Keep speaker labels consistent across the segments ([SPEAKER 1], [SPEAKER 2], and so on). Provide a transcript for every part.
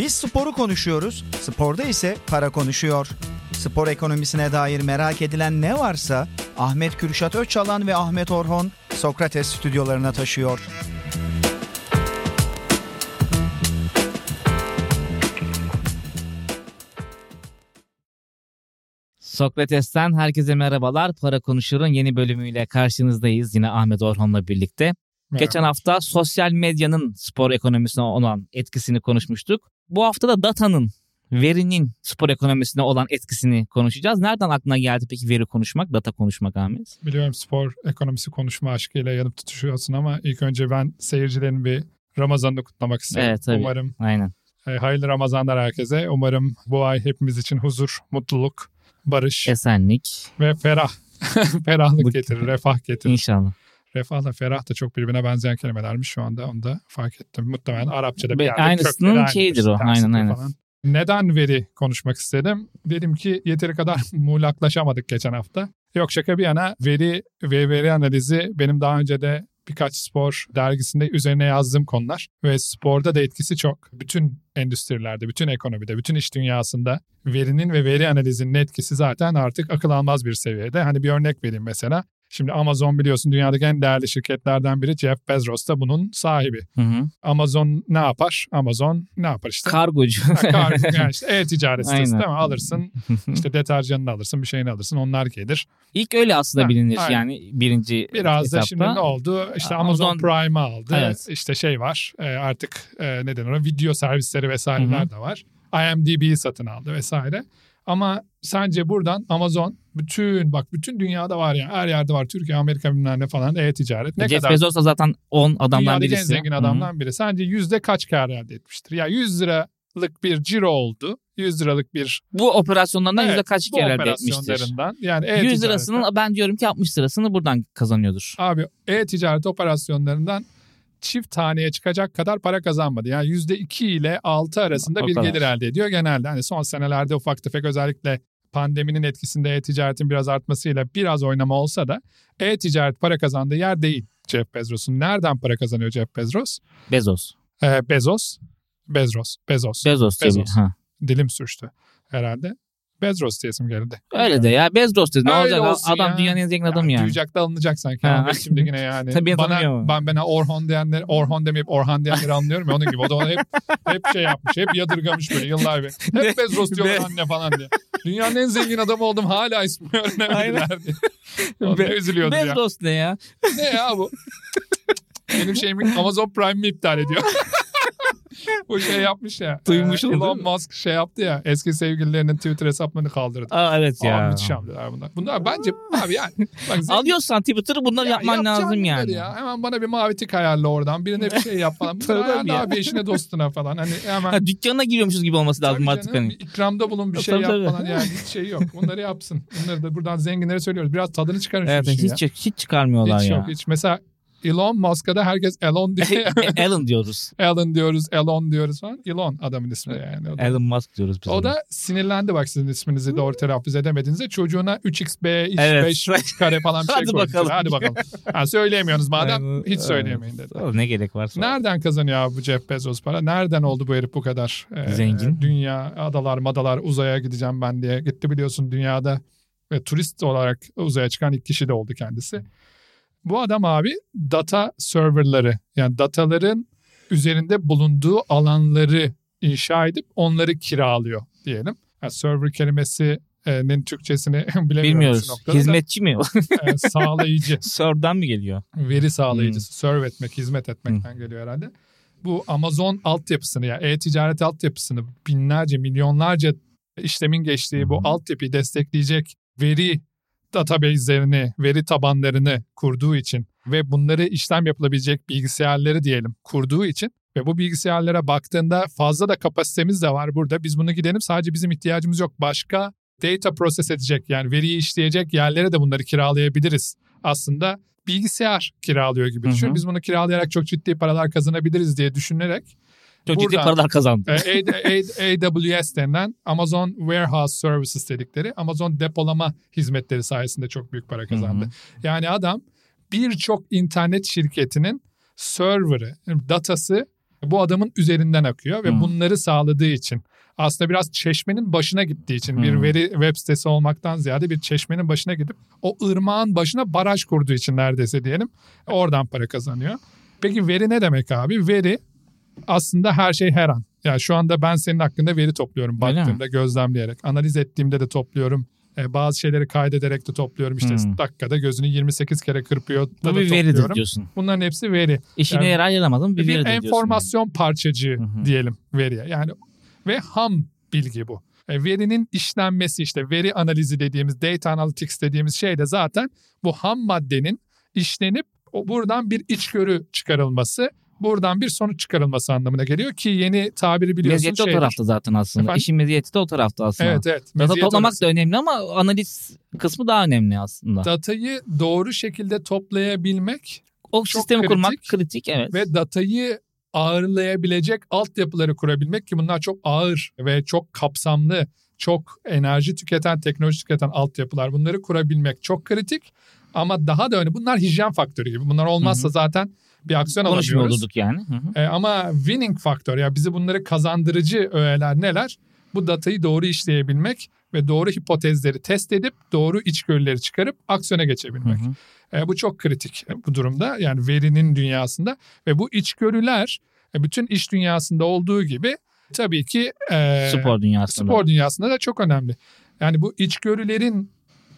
[SPEAKER 1] Biz sporu konuşuyoruz, sporda ise para konuşuyor. Spor ekonomisine dair merak edilen ne varsa Ahmet Kürşat Öçalan ve Ahmet Orhon Sokrates stüdyolarına taşıyor.
[SPEAKER 2] Sokrates'ten herkese merhabalar. Para Konuşur'un yeni bölümüyle karşınızdayız yine Ahmet Orhan'la birlikte.
[SPEAKER 3] Merhaba.
[SPEAKER 2] Geçen hafta sosyal medyanın spor ekonomisine olan etkisini konuşmuştuk. Bu hafta da datanın, verinin spor ekonomisine olan etkisini konuşacağız. Nereden aklına geldi peki veri konuşmak, data konuşmak Ahmet?
[SPEAKER 3] Biliyorum spor ekonomisi konuşma aşkıyla yanıp tutuşuyorsun ama ilk önce ben seyircilerin bir Ramazan'ını kutlamak isterim.
[SPEAKER 2] Evet, tabii.
[SPEAKER 3] Umarım
[SPEAKER 2] Aynen.
[SPEAKER 3] e, hayırlı Ramazanlar herkese. Umarım bu ay hepimiz için huzur, mutluluk, barış
[SPEAKER 2] Esenlik
[SPEAKER 3] ve ferah. Ferahlık getirir, refah getirir.
[SPEAKER 2] inşallah.
[SPEAKER 3] Refahla ferah da çok birbirine benzeyen kelimelermiş şu anda. Onu da fark ettim. Muhtemelen Arapçada bir yerde
[SPEAKER 2] aynısının şeyidir o. Aynen, aynen.
[SPEAKER 3] Falan. Neden veri konuşmak istedim? Dedim ki yeteri kadar muğlaklaşamadık geçen hafta. Yok şaka bir yana veri ve veri analizi benim daha önce de birkaç spor dergisinde üzerine yazdığım konular ve sporda da etkisi çok. Bütün endüstrilerde, bütün ekonomide, bütün iş dünyasında verinin ve veri analizinin etkisi zaten artık akıl almaz bir seviyede. Hani bir örnek vereyim mesela. Şimdi Amazon biliyorsun dünyadaki en değerli şirketlerden biri Jeff Bezos da bunun sahibi.
[SPEAKER 2] Hı hı.
[SPEAKER 3] Amazon ne yapar? Amazon ne yapar işte?
[SPEAKER 2] Kargocu.
[SPEAKER 3] Ha, Kargo yani işte e-ticaret sitesi değil mi? Alırsın işte deterjanını alırsın bir şeyini alırsın onlar gelir.
[SPEAKER 2] İlk öyle aslında
[SPEAKER 3] Ha,
[SPEAKER 2] bilinir
[SPEAKER 3] aynen.
[SPEAKER 2] yani birinci
[SPEAKER 3] Biraz da
[SPEAKER 2] etapta.
[SPEAKER 3] şimdi ne oldu? İşte Amazon,
[SPEAKER 2] Amazon-
[SPEAKER 3] Prime'ı aldı.
[SPEAKER 2] Evet.
[SPEAKER 3] İşte şey var e, artık e, ne denir ona video servisleri vesaireler de var. IMDb'yi satın aldı vesaire. Ama sence buradan Amazon bütün bak bütün dünyada var ya her yerde var. Türkiye, Amerika bilmem ne falan e-ticaret. Ne
[SPEAKER 2] Jeff
[SPEAKER 3] kadar
[SPEAKER 2] Bezos da zaten 10 adamdan
[SPEAKER 3] Dünyadaki
[SPEAKER 2] birisi.
[SPEAKER 3] en zengin adamdan biri. Sence yüzde kaç kar elde etmiştir? Ya 100 liralık bir ciro oldu. 100 liralık bir
[SPEAKER 2] Bu operasyonlardan
[SPEAKER 3] Evet,
[SPEAKER 2] yüzde kaç kere elde etmiştir?
[SPEAKER 3] Yani
[SPEAKER 2] 100
[SPEAKER 3] e-ticaret.
[SPEAKER 2] lirasının ben diyorum ki 60 lirasını buradan kazanıyordur.
[SPEAKER 3] Abi e-ticaret operasyonlarından çift taneye çıkacak kadar para kazanmadı. Yani yüzde iki ile altı arasında
[SPEAKER 2] O
[SPEAKER 3] bir
[SPEAKER 2] kadar.
[SPEAKER 3] gelir elde ediyor genelde. Hani son senelerde ufak tefek özellikle pandeminin etkisinde e-ticaretin biraz artmasıyla biraz oynama olsa da e-ticaret para kazandığı yer değil Jeff Bezos'un. Nereden para kazanıyor Jeff Bezos?
[SPEAKER 2] Bezos.
[SPEAKER 3] Ee, Bezos. Bezos. Bezos.
[SPEAKER 2] Bezos
[SPEAKER 3] Bezos.
[SPEAKER 2] Ha.
[SPEAKER 3] Dilim sürçtü herhalde. Bezos diyesim geldi.
[SPEAKER 2] Öyle de ya Bezos dedi. Ne
[SPEAKER 3] Öyle
[SPEAKER 2] olacak?
[SPEAKER 3] olsun
[SPEAKER 2] Adam
[SPEAKER 3] ya.
[SPEAKER 2] dünyanın en zengin adamı yani.
[SPEAKER 3] Duyacak da alınacak sanki.
[SPEAKER 2] Ha.
[SPEAKER 3] Ama şimdi yine yani.
[SPEAKER 2] Tabii
[SPEAKER 3] bana, ben bana Orhon diyenler, Orhon demeyip Orhan diyenleri anlıyorum ya onun gibi. O da ona hep, hep şey yapmış. Hep yadırgamış böyle yıllar bir. Hep Bezos diyorlar anne falan diye. Dünyanın en zengin adamı oldum hala ismimi öğrenemediler diye. O
[SPEAKER 2] Be-
[SPEAKER 3] ne üzülüyordu ya.
[SPEAKER 2] Bezos ne ya?
[SPEAKER 3] Ne ya bu? Benim şeyimi Amazon Prime'mi iptal ediyor. Bu şey yapmış ya.
[SPEAKER 2] Duymuşum,
[SPEAKER 3] e, Elon? Musk şey yaptı ya. Eski sevgililerinin Twitter hesaplarını kaldırdı.
[SPEAKER 2] Aa, evet ya.
[SPEAKER 3] Aa, müthiş hamleler bunlar. Bunlar bence abi yani. Bak, zengin-
[SPEAKER 2] Alıyorsan Twitter'ı bunları
[SPEAKER 3] Ya
[SPEAKER 2] yapman lazım yani.
[SPEAKER 3] Ya. Hemen bana bir mavi tik ayarla oradan. Birine bir şey yap falan. Bunları
[SPEAKER 2] Tabii
[SPEAKER 3] ayarla
[SPEAKER 2] ya.
[SPEAKER 3] abi eşine dostuna falan. Hani hemen.
[SPEAKER 2] Ha, dükkanına giriyormuşuz gibi olması lazım
[SPEAKER 3] Tabii
[SPEAKER 2] artık
[SPEAKER 3] canım,
[SPEAKER 2] hani.
[SPEAKER 3] ikramda bulun bir şey
[SPEAKER 2] Tabii,
[SPEAKER 3] yap
[SPEAKER 2] tabii.
[SPEAKER 3] falan. Yani hiç şey yok. Bunları yapsın. Bunları da buradan zenginlere söylüyoruz. Biraz tadını çıkarın şu
[SPEAKER 2] Evet
[SPEAKER 3] işin
[SPEAKER 2] hiç,
[SPEAKER 3] ya.
[SPEAKER 2] hiç çıkarmıyorlar
[SPEAKER 3] Hiç
[SPEAKER 2] ya.
[SPEAKER 3] yok hiç. Mesela Elon Musk'a da herkes Elon diye.
[SPEAKER 2] E, Elon diyoruz.
[SPEAKER 3] Elon diyoruz, Elon diyoruz falan. Elon adamın ismi yani.
[SPEAKER 2] Elon Musk diyoruz biz.
[SPEAKER 3] o
[SPEAKER 2] ona.
[SPEAKER 3] da sinirlendi bak sizin isminizi doğru telaffuz edemediğinizde. Çocuğuna 3xb, x
[SPEAKER 2] Evet.
[SPEAKER 3] 5 kare falan bir şey
[SPEAKER 2] Hadi
[SPEAKER 3] koymuş.
[SPEAKER 2] bakalım.
[SPEAKER 3] Hadi bakalım. Ha, söyleyemiyorsunuz madem hiç söyleyemeyin dedi.
[SPEAKER 2] Evet. Ne gerek var?
[SPEAKER 3] Nereden kazanıyor bu Jeff Bezos para? Nereden oldu bu herif bu kadar e,
[SPEAKER 2] Zengin.
[SPEAKER 3] Dünya, adalar, madalar uzaya gideceğim ben diye. Gitti biliyorsun dünyada ve turist olarak uzaya çıkan ilk kişi de oldu kendisi. Bu adam abi data serverları yani dataların üzerinde bulunduğu alanları inşa edip onları kiralıyor diyelim. Yani server kelimesinin Türkçesini.
[SPEAKER 2] Bilmiyoruz. Hizmetçi mi?
[SPEAKER 3] E, sağlayıcı
[SPEAKER 2] Sör'den mi geliyor?
[SPEAKER 3] veri sağlayıcısı, serve etmek, hizmet etmekten geliyor herhalde. Bu Amazon altyapısını ya e-ticaret altyapısını binlerce, milyonlarca işlemin geçtiği bu
[SPEAKER 2] Hı.
[SPEAKER 3] altyapıyı destekleyecek veri database'lerini, veri tabanlarını kurduğu için ve bunları işlem yapılabilecek bilgisayarları diyelim kurduğu için ve bu bilgisayarlara baktığında fazla da kapasitemiz de var burada. Biz bunu gidelim sadece bizim ihtiyacımız yok. Başka data process edecek yani veriyi işleyecek yerlere de bunları kiralayabiliriz. Aslında bilgisayar kiralıyor gibi
[SPEAKER 2] Hı
[SPEAKER 3] düşün.
[SPEAKER 2] hı.
[SPEAKER 3] Biz bunu kiralayarak çok ciddi paralar kazanabiliriz diye düşünerek
[SPEAKER 2] Çok ciddi
[SPEAKER 3] Buradan-
[SPEAKER 2] paralar kazandı.
[SPEAKER 3] e, AWS denilen Amazon Warehouse Services dedikleri Amazon depolama hizmetleri sayesinde çok büyük para kazandı.
[SPEAKER 2] Hı hı.
[SPEAKER 3] Yani adam birçok internet şirketinin server'ı, datası bu adamın üzerinden akıyor ve
[SPEAKER 2] Hmm.
[SPEAKER 3] bunları sağladığı için aslında biraz çeşmenin başına gittiği için bir
[SPEAKER 2] Hmm.
[SPEAKER 3] veri web sitesi olmaktan ziyade bir çeşmenin başına gidip o ırmağın başına baraj kurduğu için neredeyse diyelim oradan para kazanıyor. Peki veri ne demek abi? Veri aslında her şey her an. Yani şu anda ben senin hakkında veri topluyorum baktığımda gözlemleyerek. Analiz ettiğimde de topluyorum. E, bazı şeyleri kaydederek de topluyorum. İşte
[SPEAKER 2] Hmm.
[SPEAKER 3] dakikada gözünü 28 kere kırpıyor da,
[SPEAKER 2] Bu
[SPEAKER 3] da
[SPEAKER 2] bir
[SPEAKER 3] topluyorum.
[SPEAKER 2] diyorsun.
[SPEAKER 3] Bunların hepsi veri.
[SPEAKER 2] İşine
[SPEAKER 3] Yani-
[SPEAKER 2] yarar yaramadım bir,
[SPEAKER 3] Bir,
[SPEAKER 2] veridir diyorsun.
[SPEAKER 3] enformasyon parçacığı
[SPEAKER 2] Hı hı.
[SPEAKER 3] diyelim veriye. Yani ve ham bilgi bu. E, verinin işlenmesi işte veri analizi dediğimiz data analytics dediğimiz şey de zaten bu ham maddenin işlenip buradan bir içgörü çıkarılması, buradan bir sonuç çıkarılması anlamına geliyor ki yeni tabiri biliyorsun
[SPEAKER 2] Meziyeti o
[SPEAKER 3] şeydir.
[SPEAKER 2] tarafta zaten aslında.
[SPEAKER 3] Efendim?
[SPEAKER 2] İşin meziyeti de o tarafta aslında.
[SPEAKER 3] Evet evet.
[SPEAKER 2] Data toplamak
[SPEAKER 3] orası.
[SPEAKER 2] da önemli ama analiz kısmı daha önemli aslında.
[SPEAKER 3] Datayı doğru şekilde toplayabilmek
[SPEAKER 2] o
[SPEAKER 3] çok
[SPEAKER 2] sistemi kurmak
[SPEAKER 3] kritik.
[SPEAKER 2] kritik evet.
[SPEAKER 3] ve datayı ağırlayabilecek altyapıları kurabilmek ki bunlar çok ağır ve çok kapsamlı, çok enerji tüketen, teknoloji tüketen altyapılar. Bunları kurabilmek çok kritik. Ama daha da önemli bunlar hijyen faktörü gibi. Bunlar olmazsa
[SPEAKER 2] Hı hı.
[SPEAKER 3] zaten bir aksiyon
[SPEAKER 2] Konuşmuyor
[SPEAKER 3] alamıyoruz.
[SPEAKER 2] olurduk yani. Hı hı.
[SPEAKER 3] E, ama winning faktör ya bizi bunları kazandırıcı öğeler neler? Bu datayı doğru işleyebilmek ve doğru hipotezleri test edip doğru içgörüleri çıkarıp aksiyona geçebilmek.
[SPEAKER 2] Hı hı.
[SPEAKER 3] E, bu çok kritik bu durumda yani verinin dünyasında ve bu içgörüler e, bütün iş dünyasında olduğu gibi tabii ki e,
[SPEAKER 2] Spor dünyasında.
[SPEAKER 3] spor dünyasında da çok önemli. Yani bu içgörülerin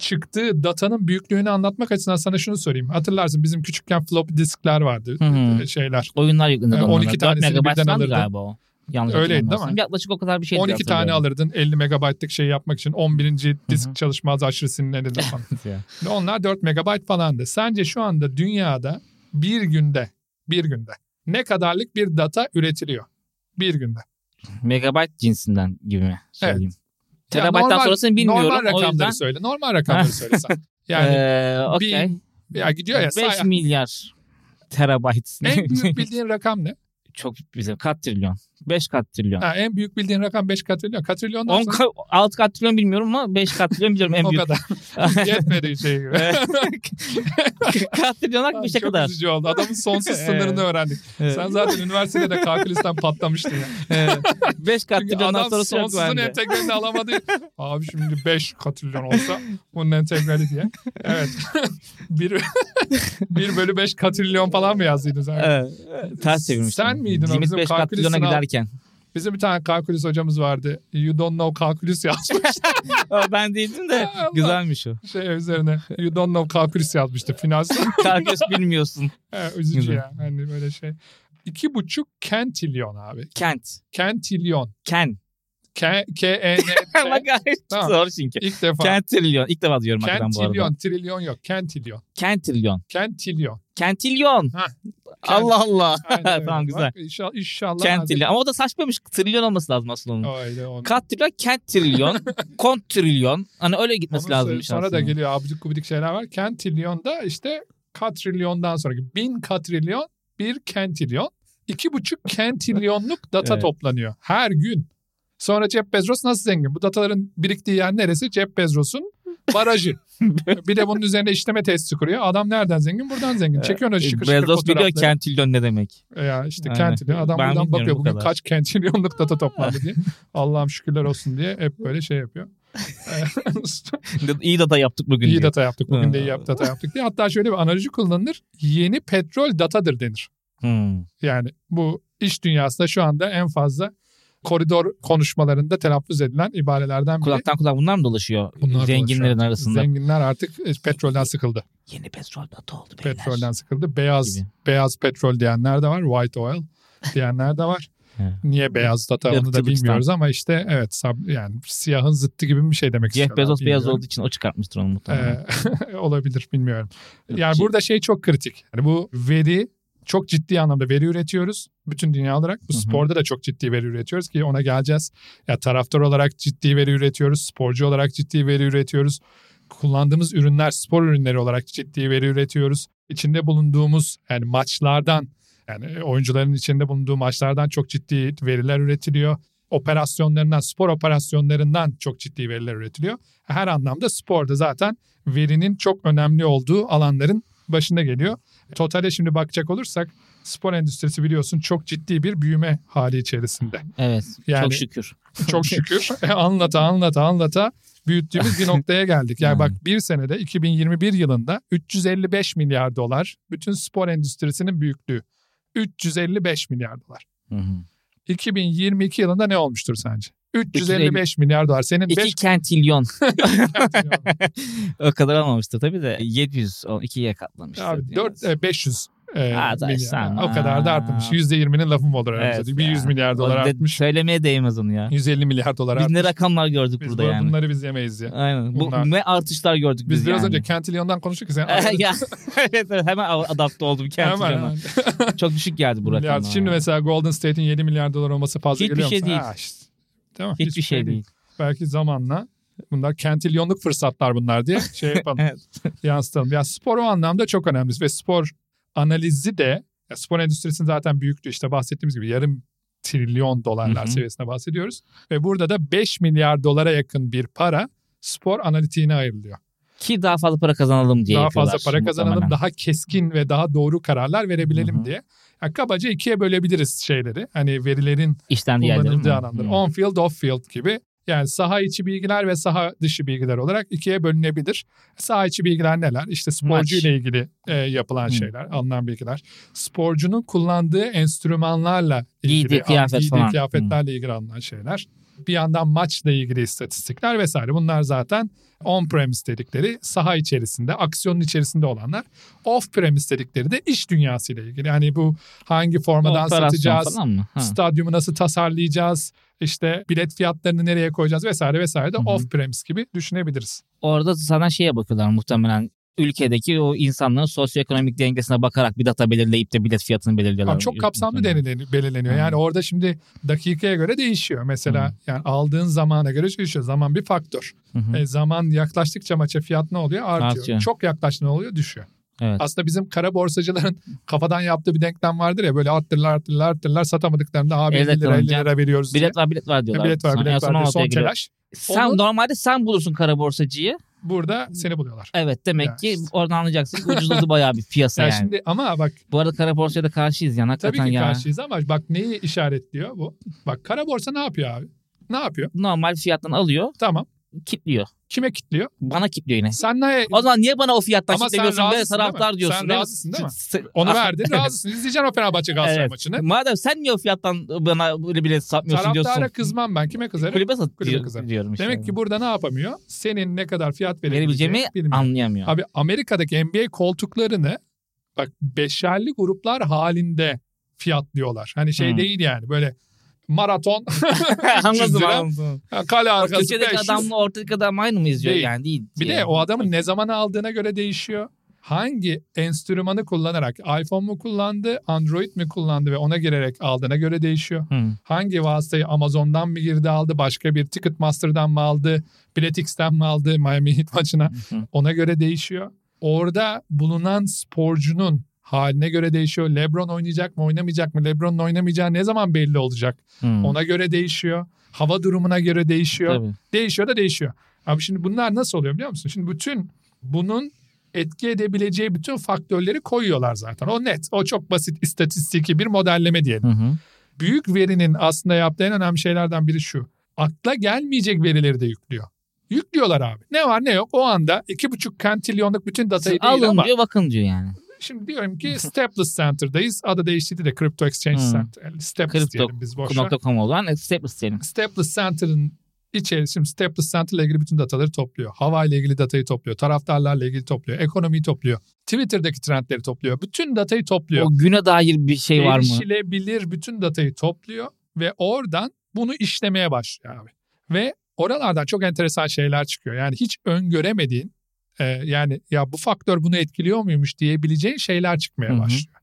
[SPEAKER 3] çıktığı datanın büyüklüğünü anlatmak açısından sana şunu sorayım. Hatırlarsın bizim küçükken floppy diskler vardı
[SPEAKER 2] Hı hı.
[SPEAKER 3] e, şeyler.
[SPEAKER 2] Oyunlar yüklenir
[SPEAKER 3] E,
[SPEAKER 2] onlara.
[SPEAKER 3] 12
[SPEAKER 2] 4
[SPEAKER 3] tanesini birden alırdın.
[SPEAKER 2] galiba o. Yanlış
[SPEAKER 3] Öyleydi değil mi?
[SPEAKER 2] Yaklaşık o kadar bir şey
[SPEAKER 3] 12 tane alırdın 50 megabaytlık şey yapmak için 11. disk
[SPEAKER 2] hı.
[SPEAKER 3] çalışmaz aşırı sinirlerinde falan. Ve Onlar 4 megabayt falandı. Sence şu anda dünyada bir günde bir günde ne kadarlık bir data üretiliyor? Bir günde.
[SPEAKER 2] Megabayt cinsinden gibi mi söyleyeyim? Terabayttan
[SPEAKER 3] normal-
[SPEAKER 2] sonrasını bilmiyorum.
[SPEAKER 3] Normal
[SPEAKER 2] o
[SPEAKER 3] rakamları
[SPEAKER 2] yüzden
[SPEAKER 3] söyle. Normal rakamları söyle sen. Yani
[SPEAKER 2] Ee, okey.
[SPEAKER 3] bin- ya gidiyor ya.
[SPEAKER 2] 5
[SPEAKER 3] say-
[SPEAKER 2] milyar terabayt.
[SPEAKER 3] en büyük bildiğin rakam ne?
[SPEAKER 2] Çok güzel. Kat trilyon. 5 kat trilyon.
[SPEAKER 3] Ha, en büyük bildiğin rakam 5 katrilyon. Katrilyondan
[SPEAKER 2] 10
[SPEAKER 3] sonra
[SPEAKER 2] ka- 6 kat trilyon bilmiyorum ama 5 kat trilyon biliyorum en
[SPEAKER 3] o
[SPEAKER 2] büyük.
[SPEAKER 3] kadar. Yetmedi şey gibi.
[SPEAKER 2] kat trilyon bir şey
[SPEAKER 3] Çok
[SPEAKER 2] kadar.
[SPEAKER 3] üzücü oldu. Adamın sonsuz sınırını öğrendik.
[SPEAKER 2] Evet.
[SPEAKER 3] Sen zaten üniversitede kalkülüsten patlamıştın ya.
[SPEAKER 2] 5 kat
[SPEAKER 3] Çünkü
[SPEAKER 2] trilyondan
[SPEAKER 3] adam
[SPEAKER 2] sonrası yok
[SPEAKER 3] sonsuzun entegralini alamadı. Abi şimdi 5 katrilyon olsa bunun entegrali diye. Evet. 1 1 bölü 5 katrilyon falan mı yazdıydın sen?
[SPEAKER 2] Evet. Ters çevirmiştim.
[SPEAKER 3] Sen miydin o
[SPEAKER 2] Limit
[SPEAKER 3] bizim
[SPEAKER 2] 5 kat
[SPEAKER 3] kalkülüs
[SPEAKER 2] giderken.
[SPEAKER 3] Bizim bir tane kalkülüs hocamız vardı. You don't know kalkülüs yazmış.
[SPEAKER 2] Ben değildim de
[SPEAKER 3] Allah.
[SPEAKER 2] güzelmiş o.
[SPEAKER 3] şey üzerine. You don't know kalkülüs yazmıştı finans.
[SPEAKER 2] Kalkülüs bilmiyorsun.
[SPEAKER 3] Evet, üzücü
[SPEAKER 2] Güzel.
[SPEAKER 3] ya. Hani böyle şey. İki buçuk kentilyon abi.
[SPEAKER 2] Kent.
[SPEAKER 3] Kentilyon.
[SPEAKER 2] Ken.
[SPEAKER 3] K, K, E, N, T.
[SPEAKER 2] kahretsin.
[SPEAKER 3] Tamam.
[SPEAKER 2] Zor çünkü.
[SPEAKER 3] İlk defa.
[SPEAKER 2] Kent trilyon. İlk defa diyorum hakikaten bu arada.
[SPEAKER 3] Kentilyon, trilyon yok. Kentilyon.
[SPEAKER 2] Kent trilyon.
[SPEAKER 3] Kentilyon.
[SPEAKER 2] Kentilyon.
[SPEAKER 3] Ha.
[SPEAKER 2] Allah Allah. Tamam güzel.
[SPEAKER 3] Bak, inşallah, inşallah.
[SPEAKER 2] Kent trilyon. Ama o da saçmaymış. Trilyon olması lazım aslında onun.
[SPEAKER 3] Öyle onu.
[SPEAKER 2] Kat trilyon, kent trilyon, kont trilyon. Hani öyle gitmesi
[SPEAKER 3] Onun
[SPEAKER 2] lazım.
[SPEAKER 3] Sonra da geliyor abidik gubidik şeyler var. Kentilyon da işte katrilyondan sonraki bin katrilyon bir kentilyon. iki buçuk kentilyonluk data
[SPEAKER 2] Evet.
[SPEAKER 3] toplanıyor her gün. Sonra Jeff Bezos nasıl zengin? Bu dataların biriktiği yer neresi? Jeff Bezos'un barajı. bir de bunun üzerine işleme tesisi kuruyor. Adam nereden zengin? Buradan zengin. Çekiyor öyle şıkır şıkır
[SPEAKER 2] Bezos biliyor kentilyon ne demek.
[SPEAKER 3] Ya işte
[SPEAKER 2] Aynen.
[SPEAKER 3] kentilyon. Adam
[SPEAKER 2] Ben
[SPEAKER 3] buradan bakıyor
[SPEAKER 2] bu
[SPEAKER 3] bugün
[SPEAKER 2] kadar.
[SPEAKER 3] kaç kentilyonluk data toplandı diye. Allah'ım şükürler olsun diye hep böyle şey yapıyor.
[SPEAKER 2] İyi data yaptık bugün
[SPEAKER 3] iyi
[SPEAKER 2] diyor.
[SPEAKER 3] data yaptık bugün de iyi data yaptık diye. Hatta şöyle bir analoji kullanılır. Yeni petrol datadır denir.
[SPEAKER 2] Hmm.
[SPEAKER 3] Yani bu iş dünyasında şu anda en fazla koridor konuşmalarında telaffuz edilen ibarelerden biri.
[SPEAKER 2] Kulaktan kulağa bunlar mı dolaşıyor
[SPEAKER 3] Bunlar
[SPEAKER 2] zenginlerin
[SPEAKER 3] dolaşıyor.
[SPEAKER 2] arasında?
[SPEAKER 3] Zenginler artık e, petrolden sıkıldı.
[SPEAKER 2] Yeni petrol data oldu beyler.
[SPEAKER 3] Petrolden sıkıldı. Beyaz
[SPEAKER 2] Gibi.
[SPEAKER 3] beyaz petrol diyenler de var. White oil diyenler de var. Niye beyaz data onu da bilmiyoruz ama işte evet sab- yani siyahın zıttı gibi bir şey demek
[SPEAKER 2] Jeff
[SPEAKER 3] istiyorlar.
[SPEAKER 2] Bezos beyaz olduğu için o çıkartmıştır onu muhtemelen.
[SPEAKER 3] Ee, olabilir bilmiyorum. Yani burada şey çok kritik. Yani bu veri çok ciddi anlamda veri üretiyoruz. Bütün dünya olarak. Bu sporda da çok ciddi veri üretiyoruz ki ona geleceğiz. Ya taraftar olarak ciddi veri üretiyoruz. Sporcu olarak ciddi veri üretiyoruz. Kullandığımız ürünler spor ürünleri olarak ciddi veri üretiyoruz. İçinde bulunduğumuz yani maçlardan yani oyuncuların içinde bulunduğu maçlardan çok ciddi veriler üretiliyor. Operasyonlarından, spor operasyonlarından çok ciddi veriler üretiliyor. Her anlamda sporda zaten verinin çok önemli olduğu alanların başında geliyor. Totale şimdi bakacak olursak spor endüstrisi biliyorsun çok ciddi bir büyüme hali içerisinde.
[SPEAKER 2] Evet.
[SPEAKER 3] Yani-
[SPEAKER 2] çok şükür.
[SPEAKER 3] Çok şükür anlata anlata anlata büyüttüğümüz bir noktaya geldik. Yani bak bir senede 2021 yılında 355 milyar dolar bütün spor endüstrisinin büyüklüğü. 355 milyar dolar.
[SPEAKER 2] Hı hı.
[SPEAKER 3] 2022 yılında ne olmuştur sence? 355 milyar dolar. Senin 5
[SPEAKER 2] İki kentilyon. o kadar olmamıştır tabii de 700 o ikiye katlamıştır.
[SPEAKER 3] Abi
[SPEAKER 2] diyoruz.
[SPEAKER 3] 4 500 e,
[SPEAKER 2] sen-
[SPEAKER 3] o kadar da artmış.
[SPEAKER 2] Aa.
[SPEAKER 3] %20'nin lafı mı olur aramızda?
[SPEAKER 2] Evet
[SPEAKER 3] bir
[SPEAKER 2] ya.
[SPEAKER 3] 100 milyar dolar
[SPEAKER 2] O de-
[SPEAKER 3] artmış.
[SPEAKER 2] Söylemeye değmez onu ya.
[SPEAKER 3] 150 milyar dolar
[SPEAKER 2] Biz
[SPEAKER 3] artmış.
[SPEAKER 2] ne rakamlar gördük
[SPEAKER 3] Biz
[SPEAKER 2] burada
[SPEAKER 3] bu-
[SPEAKER 2] yani.
[SPEAKER 3] bunları biz yemeyiz ya.
[SPEAKER 2] Aynen. Bu ne artışlar gördük biz,
[SPEAKER 3] Biz biraz
[SPEAKER 2] yani.
[SPEAKER 3] önce Cantillion'dan konuştuk ki sen.
[SPEAKER 2] ya, evet, evet hemen adapte oldum
[SPEAKER 3] hemen.
[SPEAKER 2] Çok düşük geldi bu rakamlar.
[SPEAKER 3] Şimdi mesela Golden State'in 7 milyar dolar olması fazla
[SPEAKER 2] Hiçbir
[SPEAKER 3] geliyor
[SPEAKER 2] şey
[SPEAKER 3] mu
[SPEAKER 2] değil.
[SPEAKER 3] Ha, işte. Değil mi?
[SPEAKER 2] Hiçbir şey değil.
[SPEAKER 3] Belki zamanla bunlar Cantillion'luk fırsatlar bunlar diye şey yapalım.
[SPEAKER 2] Evet.
[SPEAKER 3] yansıtalım. Ya spor o anlamda çok önemli ve spor analizi de ya spor endüstrisinin zaten büyüklüğü işte bahsettiğimiz gibi yarım trilyon dolarlar
[SPEAKER 2] Hı hı.
[SPEAKER 3] seviyesinde bahsediyoruz. Ve burada da 5 milyar dolara yakın bir para spor analitiğine ayrılıyor.
[SPEAKER 2] Ki daha fazla para kazanalım diye
[SPEAKER 3] daha fazla para kazanalım,
[SPEAKER 2] muhtemelen.
[SPEAKER 3] daha keskin ve daha doğru kararlar verebilelim
[SPEAKER 2] Hı hı.
[SPEAKER 3] diye. Yani kabaca ikiye bölebiliriz şeyleri. Hani verilerin
[SPEAKER 2] İşten
[SPEAKER 3] kullanıldığı alanları.
[SPEAKER 2] Hı.
[SPEAKER 3] On field, off field gibi. Yani saha içi bilgiler ve saha dışı bilgiler olarak ikiye bölünebilir. Saha içi bilgiler neler? İşte sporcu ile ilgili e, yapılan
[SPEAKER 2] Hı.
[SPEAKER 3] şeyler, alınan bilgiler. Sporcunun kullandığı enstrümanlarla ilgili,
[SPEAKER 2] Giydiği kıyafet
[SPEAKER 3] giydiği kıyafetlerle ilgili alınan şeyler. Bir yandan maçla ilgili istatistikler vesaire. Bunlar zaten on-premise dedikleri saha içerisinde, aksiyonun içerisinde olanlar. Off-premise dedikleri de iş dünyasıyla ilgili. Yani bu hangi formadan
[SPEAKER 2] Operasyon
[SPEAKER 3] satacağız, stadyumu nasıl tasarlayacağız, işte bilet fiyatlarını nereye koyacağız vesaire vesaire de off-premise gibi düşünebiliriz.
[SPEAKER 2] Orada sana şeye bakıyorlar muhtemelen ülkedeki o insanların sosyoekonomik dengesine bakarak bir data belirleyip de bilet fiyatını belirliyorlar.
[SPEAKER 3] Ama çok kapsamlı belirleniyor.
[SPEAKER 2] Hı.
[SPEAKER 3] Yani orada şimdi dakikaya göre değişiyor. Mesela yani aldığın zamana göre değişiyor. Zaman bir faktör.
[SPEAKER 2] Hı hı.
[SPEAKER 3] E, zaman yaklaştıkça maça fiyat ne oluyor? Artıyor.
[SPEAKER 2] Artıyor.
[SPEAKER 3] Çok yaklaştı ne oluyor? Düşüyor.
[SPEAKER 2] Evet.
[SPEAKER 3] Aslında bizim kara borsacıların kafadan yaptığı bir denklem vardır ya böyle arttırırlar arttırırlar arttırırlar satamadıklarında abi 50
[SPEAKER 2] Elde
[SPEAKER 3] lira 50
[SPEAKER 2] kalınca
[SPEAKER 3] lira veriyoruz diye.
[SPEAKER 2] Bilet var bilet var diyorlar.
[SPEAKER 3] bilet var
[SPEAKER 2] Sonra en
[SPEAKER 3] bilet var
[SPEAKER 2] son
[SPEAKER 3] telaş.
[SPEAKER 2] Sen
[SPEAKER 3] Onu-
[SPEAKER 2] normalde sen bulursun kara borsacıyı.
[SPEAKER 3] Burada seni buluyorlar.
[SPEAKER 2] Evet demek
[SPEAKER 3] Ya
[SPEAKER 2] ki
[SPEAKER 3] işte.
[SPEAKER 2] oradan anlayacaksın ucuzladı bayağı bir piyasa
[SPEAKER 3] Ya
[SPEAKER 2] yani.
[SPEAKER 3] şimdi ama bak
[SPEAKER 2] Bu arada kara borsaya da karşıyız yani
[SPEAKER 3] tabii
[SPEAKER 2] hakikaten
[SPEAKER 3] ki
[SPEAKER 2] ya.
[SPEAKER 3] karşıyız ama bak neyi işaretliyor bu? Bak kara borsa ne yapıyor abi? Ne yapıyor?
[SPEAKER 2] Normal fiyattan alıyor,
[SPEAKER 3] Tamam.
[SPEAKER 2] kitliyor.
[SPEAKER 3] Kime kitliyor?
[SPEAKER 2] Bana kitliyor yine.
[SPEAKER 3] Sen ne?
[SPEAKER 2] O zaman niye bana o fiyattan
[SPEAKER 3] Ama
[SPEAKER 2] kitlemiyorsun be
[SPEAKER 3] değil mi?
[SPEAKER 2] taraftar diyorsun.
[SPEAKER 3] Sen
[SPEAKER 2] değil mi?
[SPEAKER 3] razısın değil mi?
[SPEAKER 2] S-
[SPEAKER 3] Onu
[SPEAKER 2] Ah,
[SPEAKER 3] verdin razısın. İzleyeceksin o Fenerbahçe Galatasaray
[SPEAKER 2] Evet.
[SPEAKER 3] maçını.
[SPEAKER 2] Madem sen niye o fiyattan bana böyle bilet satmıyorsun
[SPEAKER 3] Taraftara
[SPEAKER 2] diyorsun.
[SPEAKER 3] kızmam ben. Kime kızarım?
[SPEAKER 2] Kulübe sat
[SPEAKER 3] Kulübe
[SPEAKER 2] diyor-
[SPEAKER 3] kızarım.
[SPEAKER 2] diyorum işte.
[SPEAKER 3] Demek ki burada ne yapamıyor? Senin ne kadar fiyat
[SPEAKER 2] verebileceğimi anlayamıyor.
[SPEAKER 3] Abi Amerika'daki NBA koltuklarını bak beşerli gruplar halinde fiyatlıyorlar. Hani şey
[SPEAKER 2] Hmm.
[SPEAKER 3] değil yani böyle maraton
[SPEAKER 2] anladım anladım.
[SPEAKER 3] kale arkası
[SPEAKER 2] Türkiye'deki
[SPEAKER 3] 500.
[SPEAKER 2] adamla ortadaki adam aynı mı izliyor
[SPEAKER 3] Değil.
[SPEAKER 2] yani değil.
[SPEAKER 3] Bir de
[SPEAKER 2] Yani.
[SPEAKER 3] o adamın ne zaman aldığına göre değişiyor. Hangi enstrümanı kullanarak iPhone mu kullandı, Android mi kullandı ve ona girerek aldığına göre değişiyor.
[SPEAKER 2] Hı.
[SPEAKER 3] Hangi vasıtayı Amazon'dan mı girdi aldı, başka bir Ticketmaster'dan mı aldı, Biletix'ten mi aldı Miami Heat maçına ona göre değişiyor. Orada bulunan sporcunun haline göre değişiyor. LeBron oynayacak mı, oynamayacak mı? LeBron'un oynamayacağı ne zaman belli olacak?
[SPEAKER 2] Hı.
[SPEAKER 3] Ona göre değişiyor. Hava durumuna göre değişiyor.
[SPEAKER 2] Tabii.
[SPEAKER 3] Değişiyor da değişiyor. Abi şimdi bunlar nasıl oluyor biliyor musun? Şimdi bütün bunun etki edebileceği bütün faktörleri koyuyorlar zaten. O net. O çok basit istatistiki bir modelleme diyelim.
[SPEAKER 2] Hı hı.
[SPEAKER 3] Büyük verinin aslında yaptığı en önemli şeylerden biri şu. Akla gelmeyecek verileri de yüklüyor. Yüklüyorlar abi. Ne var ne yok o anda 2,5 kantilyonluk bütün datayı değil
[SPEAKER 2] Alın
[SPEAKER 3] ama
[SPEAKER 2] diyor bakın diyor yani.
[SPEAKER 3] Şimdi diyorum ki Staples Center'dayız. Adı değişti de Crypto Exchange
[SPEAKER 2] Hmm.
[SPEAKER 3] Center. Yani Staples
[SPEAKER 2] Crypto
[SPEAKER 3] diyelim biz boş ver.
[SPEAKER 2] .com olan Staples diyelim.
[SPEAKER 3] Staples Center'ın içerisinde şimdi Staples Center ile ilgili bütün dataları topluyor. Hava ile ilgili datayı topluyor. Taraftarlarla ilgili topluyor. Ekonomiyi topluyor. Twitter'daki trendleri topluyor. Bütün datayı topluyor.
[SPEAKER 2] O güne dair bir şey var mı?
[SPEAKER 3] Erişilebilir bütün datayı topluyor ve oradan bunu işlemeye başlıyor abi. Ve oralardan çok enteresan şeyler çıkıyor. Yani hiç öngöremediğin e, yani ya bu faktör bunu etkiliyor muymuş diyebileceğin şeyler çıkmaya
[SPEAKER 2] Hı hı.
[SPEAKER 3] başlıyor.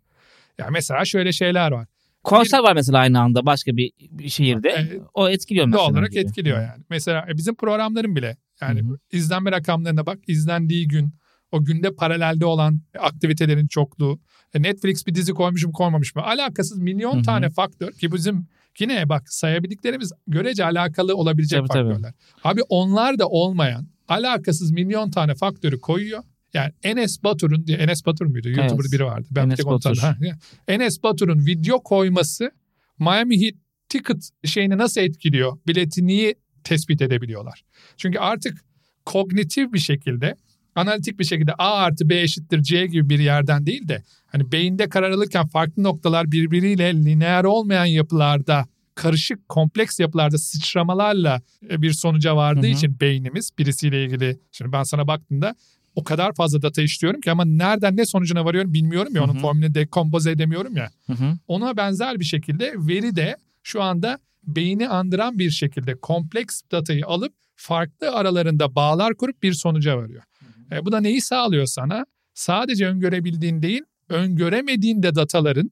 [SPEAKER 3] Ya mesela şöyle şeyler var.
[SPEAKER 2] Konser var mesela aynı anda başka bir, şehirde.
[SPEAKER 3] Evet.
[SPEAKER 2] o etkiliyor mesela.
[SPEAKER 3] Doğal olarak
[SPEAKER 2] gibi.
[SPEAKER 3] etkiliyor yani. Mesela e, bizim programların bile yani
[SPEAKER 2] Hı hı.
[SPEAKER 3] izlenme rakamlarına bak izlendiği gün o günde paralelde olan aktivitelerin çokluğu. E, Netflix bir dizi koymuş mu koymamış mı? Alakasız milyon
[SPEAKER 2] Hı hı.
[SPEAKER 3] tane faktör ki bizim yine bak sayabildiklerimiz görece alakalı olabilecek
[SPEAKER 2] Tabii, tabii.
[SPEAKER 3] faktörler. Abi onlar da olmayan alakasız milyon tane faktörü koyuyor. Yani Enes Batur'un diye Enes Batur muydu? YouTuber
[SPEAKER 2] Evet.
[SPEAKER 3] biri vardı. Ben bir
[SPEAKER 2] Enes
[SPEAKER 3] tek onu
[SPEAKER 2] Batur.
[SPEAKER 3] tanıdım. Ha, Enes Batur'un video koyması Miami Heat ticket şeyini nasıl etkiliyor? Bileti niye tespit edebiliyorlar? Çünkü artık kognitif bir şekilde analitik bir şekilde A artı B eşittir C gibi bir yerden değil de hani beyinde karar alırken farklı noktalar birbiriyle lineer olmayan yapılarda karışık kompleks yapılarda sıçramalarla e, bir sonuca vardığı
[SPEAKER 2] Hı hı.
[SPEAKER 3] için beynimiz birisiyle ilgili şimdi ben sana baktığımda o kadar fazla data işliyorum ki ama nereden ne sonucuna varıyorum bilmiyorum ya onun
[SPEAKER 2] Hı hı.
[SPEAKER 3] formülünü dekompoze edemiyorum ya.
[SPEAKER 2] Hı hı.
[SPEAKER 3] Ona benzer bir şekilde veri de şu anda beyni andıran bir şekilde kompleks datayı alıp farklı aralarında bağlar kurup bir sonuca varıyor. E, bu da neyi sağlıyor sana? Sadece öngörebildiğin değil, öngöremediğin de dataların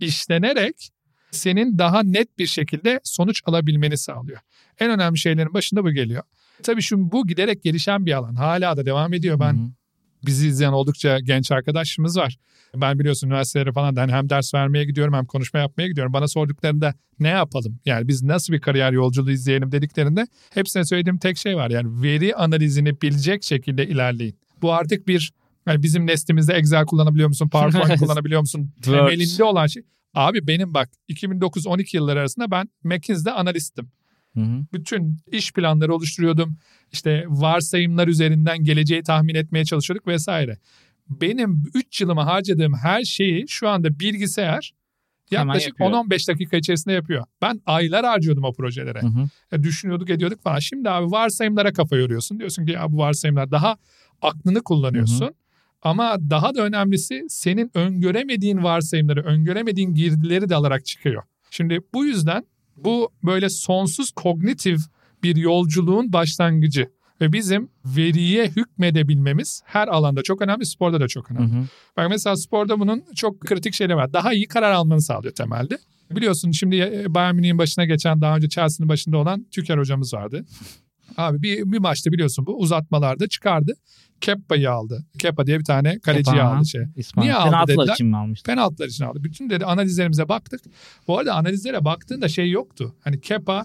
[SPEAKER 3] işlenerek senin daha net bir şekilde sonuç alabilmeni sağlıyor. En önemli şeylerin başında bu geliyor. Tabii şu bu giderek gelişen bir alan. Hala da devam ediyor. Ben
[SPEAKER 2] Hı hı.
[SPEAKER 3] bizi izleyen oldukça genç arkadaşımız var. Ben biliyorsun üniversitelere falan da hani hem ders vermeye gidiyorum hem konuşma yapmaya gidiyorum. Bana sorduklarında ne yapalım? Yani biz nasıl bir kariyer yolculuğu izleyelim dediklerinde hepsine söylediğim tek şey var. Yani veri analizini bilecek şekilde ilerleyin. Bu artık bir yani bizim neslimizde Excel kullanabiliyor musun? PowerPoint kullanabiliyor musun? Temelinde olan şey. Abi benim bak 2009-12 yılları arasında ben McKinsey'de analistim
[SPEAKER 2] Hı hı.
[SPEAKER 3] bütün iş planları oluşturuyordum. İşte varsayımlar üzerinden geleceği tahmin etmeye çalışıyorduk vesaire. Benim 3 yılımı harcadığım her şeyi şu anda bilgisayar yaklaşık
[SPEAKER 2] yapıyor.
[SPEAKER 3] 10-15 dakika içerisinde yapıyor. Ben aylar harcıyordum o projelere.
[SPEAKER 2] Hı hı.
[SPEAKER 3] E, düşünüyorduk ediyorduk falan. Şimdi abi varsayımlara kafa yoruyorsun. Diyorsun ki ya bu varsayımlar daha aklını kullanıyorsun. Ama daha da önemlisi senin öngöremediğin varsayımları, öngöremediğin girdileri de alarak çıkıyor. Şimdi bu yüzden bu böyle sonsuz kognitif bir yolculuğun başlangıcı. Ve bizim veriye hükmedebilmemiz her alanda çok önemli, sporda da çok önemli.
[SPEAKER 2] hı.
[SPEAKER 3] Bak mesela sporda bunun çok kritik şeyleri var. Daha iyi karar almanı sağlıyor temelde. Biliyorsun şimdi e, Bayern Münih'in başına geçen daha önce Chelsea'nin başında olan Tüker hocamız vardı. Abi bir, bir maçta biliyorsun bu uzatmalarda çıkardı. Keppa'yı aldı. Keppa diye bir tane kaleciyi
[SPEAKER 2] Kepa,
[SPEAKER 3] aldı şey.
[SPEAKER 2] İsmail.
[SPEAKER 3] Niye aldı
[SPEAKER 2] Penaltılar
[SPEAKER 3] dediler?
[SPEAKER 2] için mi almıştı?
[SPEAKER 3] Penaltılar için aldı. Bütün dedi analizlerimize baktık. Bu arada analizlere baktığında şey yoktu. Hani Kepa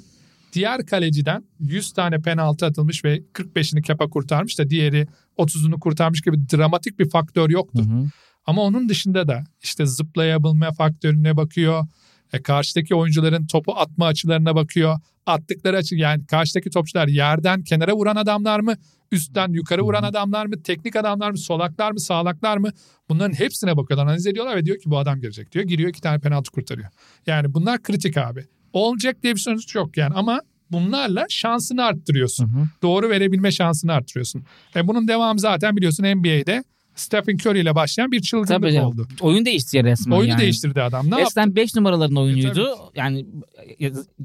[SPEAKER 3] diğer kaleciden 100 tane penaltı atılmış ve 45'ini Kepa kurtarmış da diğeri 30'unu kurtarmış gibi dramatik bir faktör yoktu.
[SPEAKER 2] Hı hı.
[SPEAKER 3] Ama onun dışında da işte zıplayabilme faktörüne bakıyor. E, karşıdaki oyuncuların topu atma açılarına bakıyor. Attıkları açı yani karşıdaki topçular yerden kenara vuran adamlar mı? Üstten yukarı vuran adamlar mı? Teknik adamlar mı? Solaklar mı? Sağlaklar mı? Bunların hepsine bakıyorlar. Analiz ediyorlar ve diyor ki bu adam girecek diyor. Giriyor iki tane penaltı kurtarıyor. Yani bunlar kritik abi. Olacak diye bir sonuç yok yani ama bunlarla şansını arttırıyorsun
[SPEAKER 2] Hı hı.
[SPEAKER 3] doğru verebilme şansını arttırıyorsun. E bunun devamı zaten biliyorsun NBA'de Stephen Curry ile başlayan bir çılgınlık
[SPEAKER 2] Tabii canım.
[SPEAKER 3] oldu.
[SPEAKER 2] Oyun değişti resmen
[SPEAKER 3] Oyunu
[SPEAKER 2] yani.
[SPEAKER 3] değiştirdi adam. Ne?
[SPEAKER 2] Eskiden 5 numaraların oyunuydu.
[SPEAKER 3] tabii
[SPEAKER 2] yani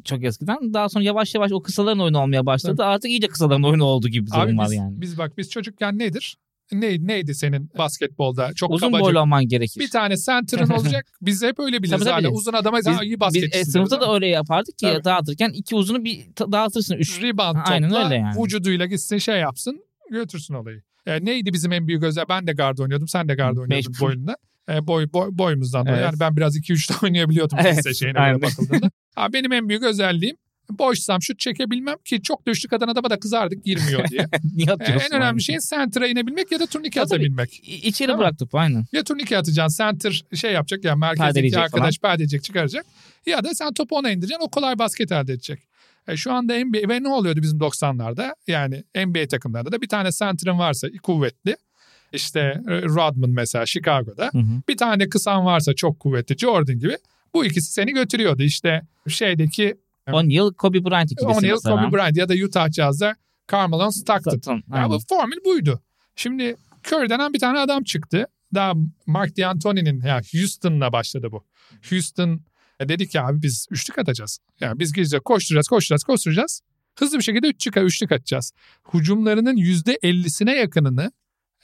[SPEAKER 2] çok eskiden. Daha sonra yavaş yavaş o kısaların oyunu olmaya başladı. Artık iyice kısaların oyunu oldu gibi bir
[SPEAKER 3] Abi
[SPEAKER 2] durum var
[SPEAKER 3] biz,
[SPEAKER 2] yani.
[SPEAKER 3] biz bak biz çocukken nedir? Ne, neydi senin basketbolda? Çok
[SPEAKER 2] Uzun
[SPEAKER 3] kabaca.
[SPEAKER 2] boylu olman gerekir.
[SPEAKER 3] Bir tane center'ın olacak. Biz hep öyle biliriz.
[SPEAKER 2] Tabii, tabii.
[SPEAKER 3] Uzun adama
[SPEAKER 2] Biz-
[SPEAKER 3] daha iyi
[SPEAKER 2] Biz
[SPEAKER 3] basketçisin.
[SPEAKER 2] e,
[SPEAKER 3] diyoruz
[SPEAKER 2] sınıfta da öyle yapardık ki
[SPEAKER 3] Tabii.
[SPEAKER 2] dağıtırken iki uzunu bir dağıtırsın. Üç.
[SPEAKER 3] Rebound topla
[SPEAKER 2] Aynen öyle yani.
[SPEAKER 3] vücuduyla gitsin şey yapsın götürsün olayı. E, neydi bizim en büyük özel? Ben de guard oynuyordum. Sen de guard oynuyordun
[SPEAKER 2] Beş-
[SPEAKER 3] boyunda. E, boy, boy, boyumuzdan dolayı.
[SPEAKER 2] Evet.
[SPEAKER 3] Yani ben biraz 2-3 de oynayabiliyordum
[SPEAKER 2] Evet,
[SPEAKER 3] lise şeyine
[SPEAKER 2] aynen.
[SPEAKER 3] bakıldığında. Ha, benim en büyük özelliğim boşsam şut çekebilmem ki çok düştük atan adama da kızardık girmiyor diye.
[SPEAKER 2] Niye
[SPEAKER 3] E,
[SPEAKER 2] atıyorsun?
[SPEAKER 3] en önemli şey center'a inebilmek ya da turnike
[SPEAKER 2] Tabii,
[SPEAKER 3] atabilmek.
[SPEAKER 2] İçeri
[SPEAKER 3] Değil mi?
[SPEAKER 2] bırak topu aynen.
[SPEAKER 3] Ya turnike atacaksın center şey yapacak yani merkezdeki arkadaş perdeleyecek çıkaracak. Ya da sen topu ona indireceksin o kolay basket elde edecek. E, şu anda NBA ve ne oluyordu bizim 90'larda yani NBA takımlarında da bir tane center'ın varsa kuvvetli işte e, Rodman mesela Chicago'da
[SPEAKER 2] Hı hı.
[SPEAKER 3] bir tane kısan varsa çok kuvvetli Jordan gibi bu ikisi seni götürüyordu işte şeydeki Evet.
[SPEAKER 2] 10 yıl Kobe Bryant ikilisi
[SPEAKER 3] 10 yıl
[SPEAKER 2] mesela.
[SPEAKER 3] Kobe Bryant ya da Utah Jazz'da Carmelo Stockton.
[SPEAKER 2] Stockton,
[SPEAKER 3] Ya
[SPEAKER 2] aynen.
[SPEAKER 3] bu formül buydu. Şimdi Curry denen bir tane adam çıktı. Daha Mark D'Antoni'nin ya Houston'la başladı bu. Houston e, dedi ki abi biz üçlük atacağız. Yani biz gideceğiz koşturacağız koşturacağız koşturacağız. Hızlı bir şekilde üçlük, üçlük atacağız. Hücumlarının %50'sine yakınını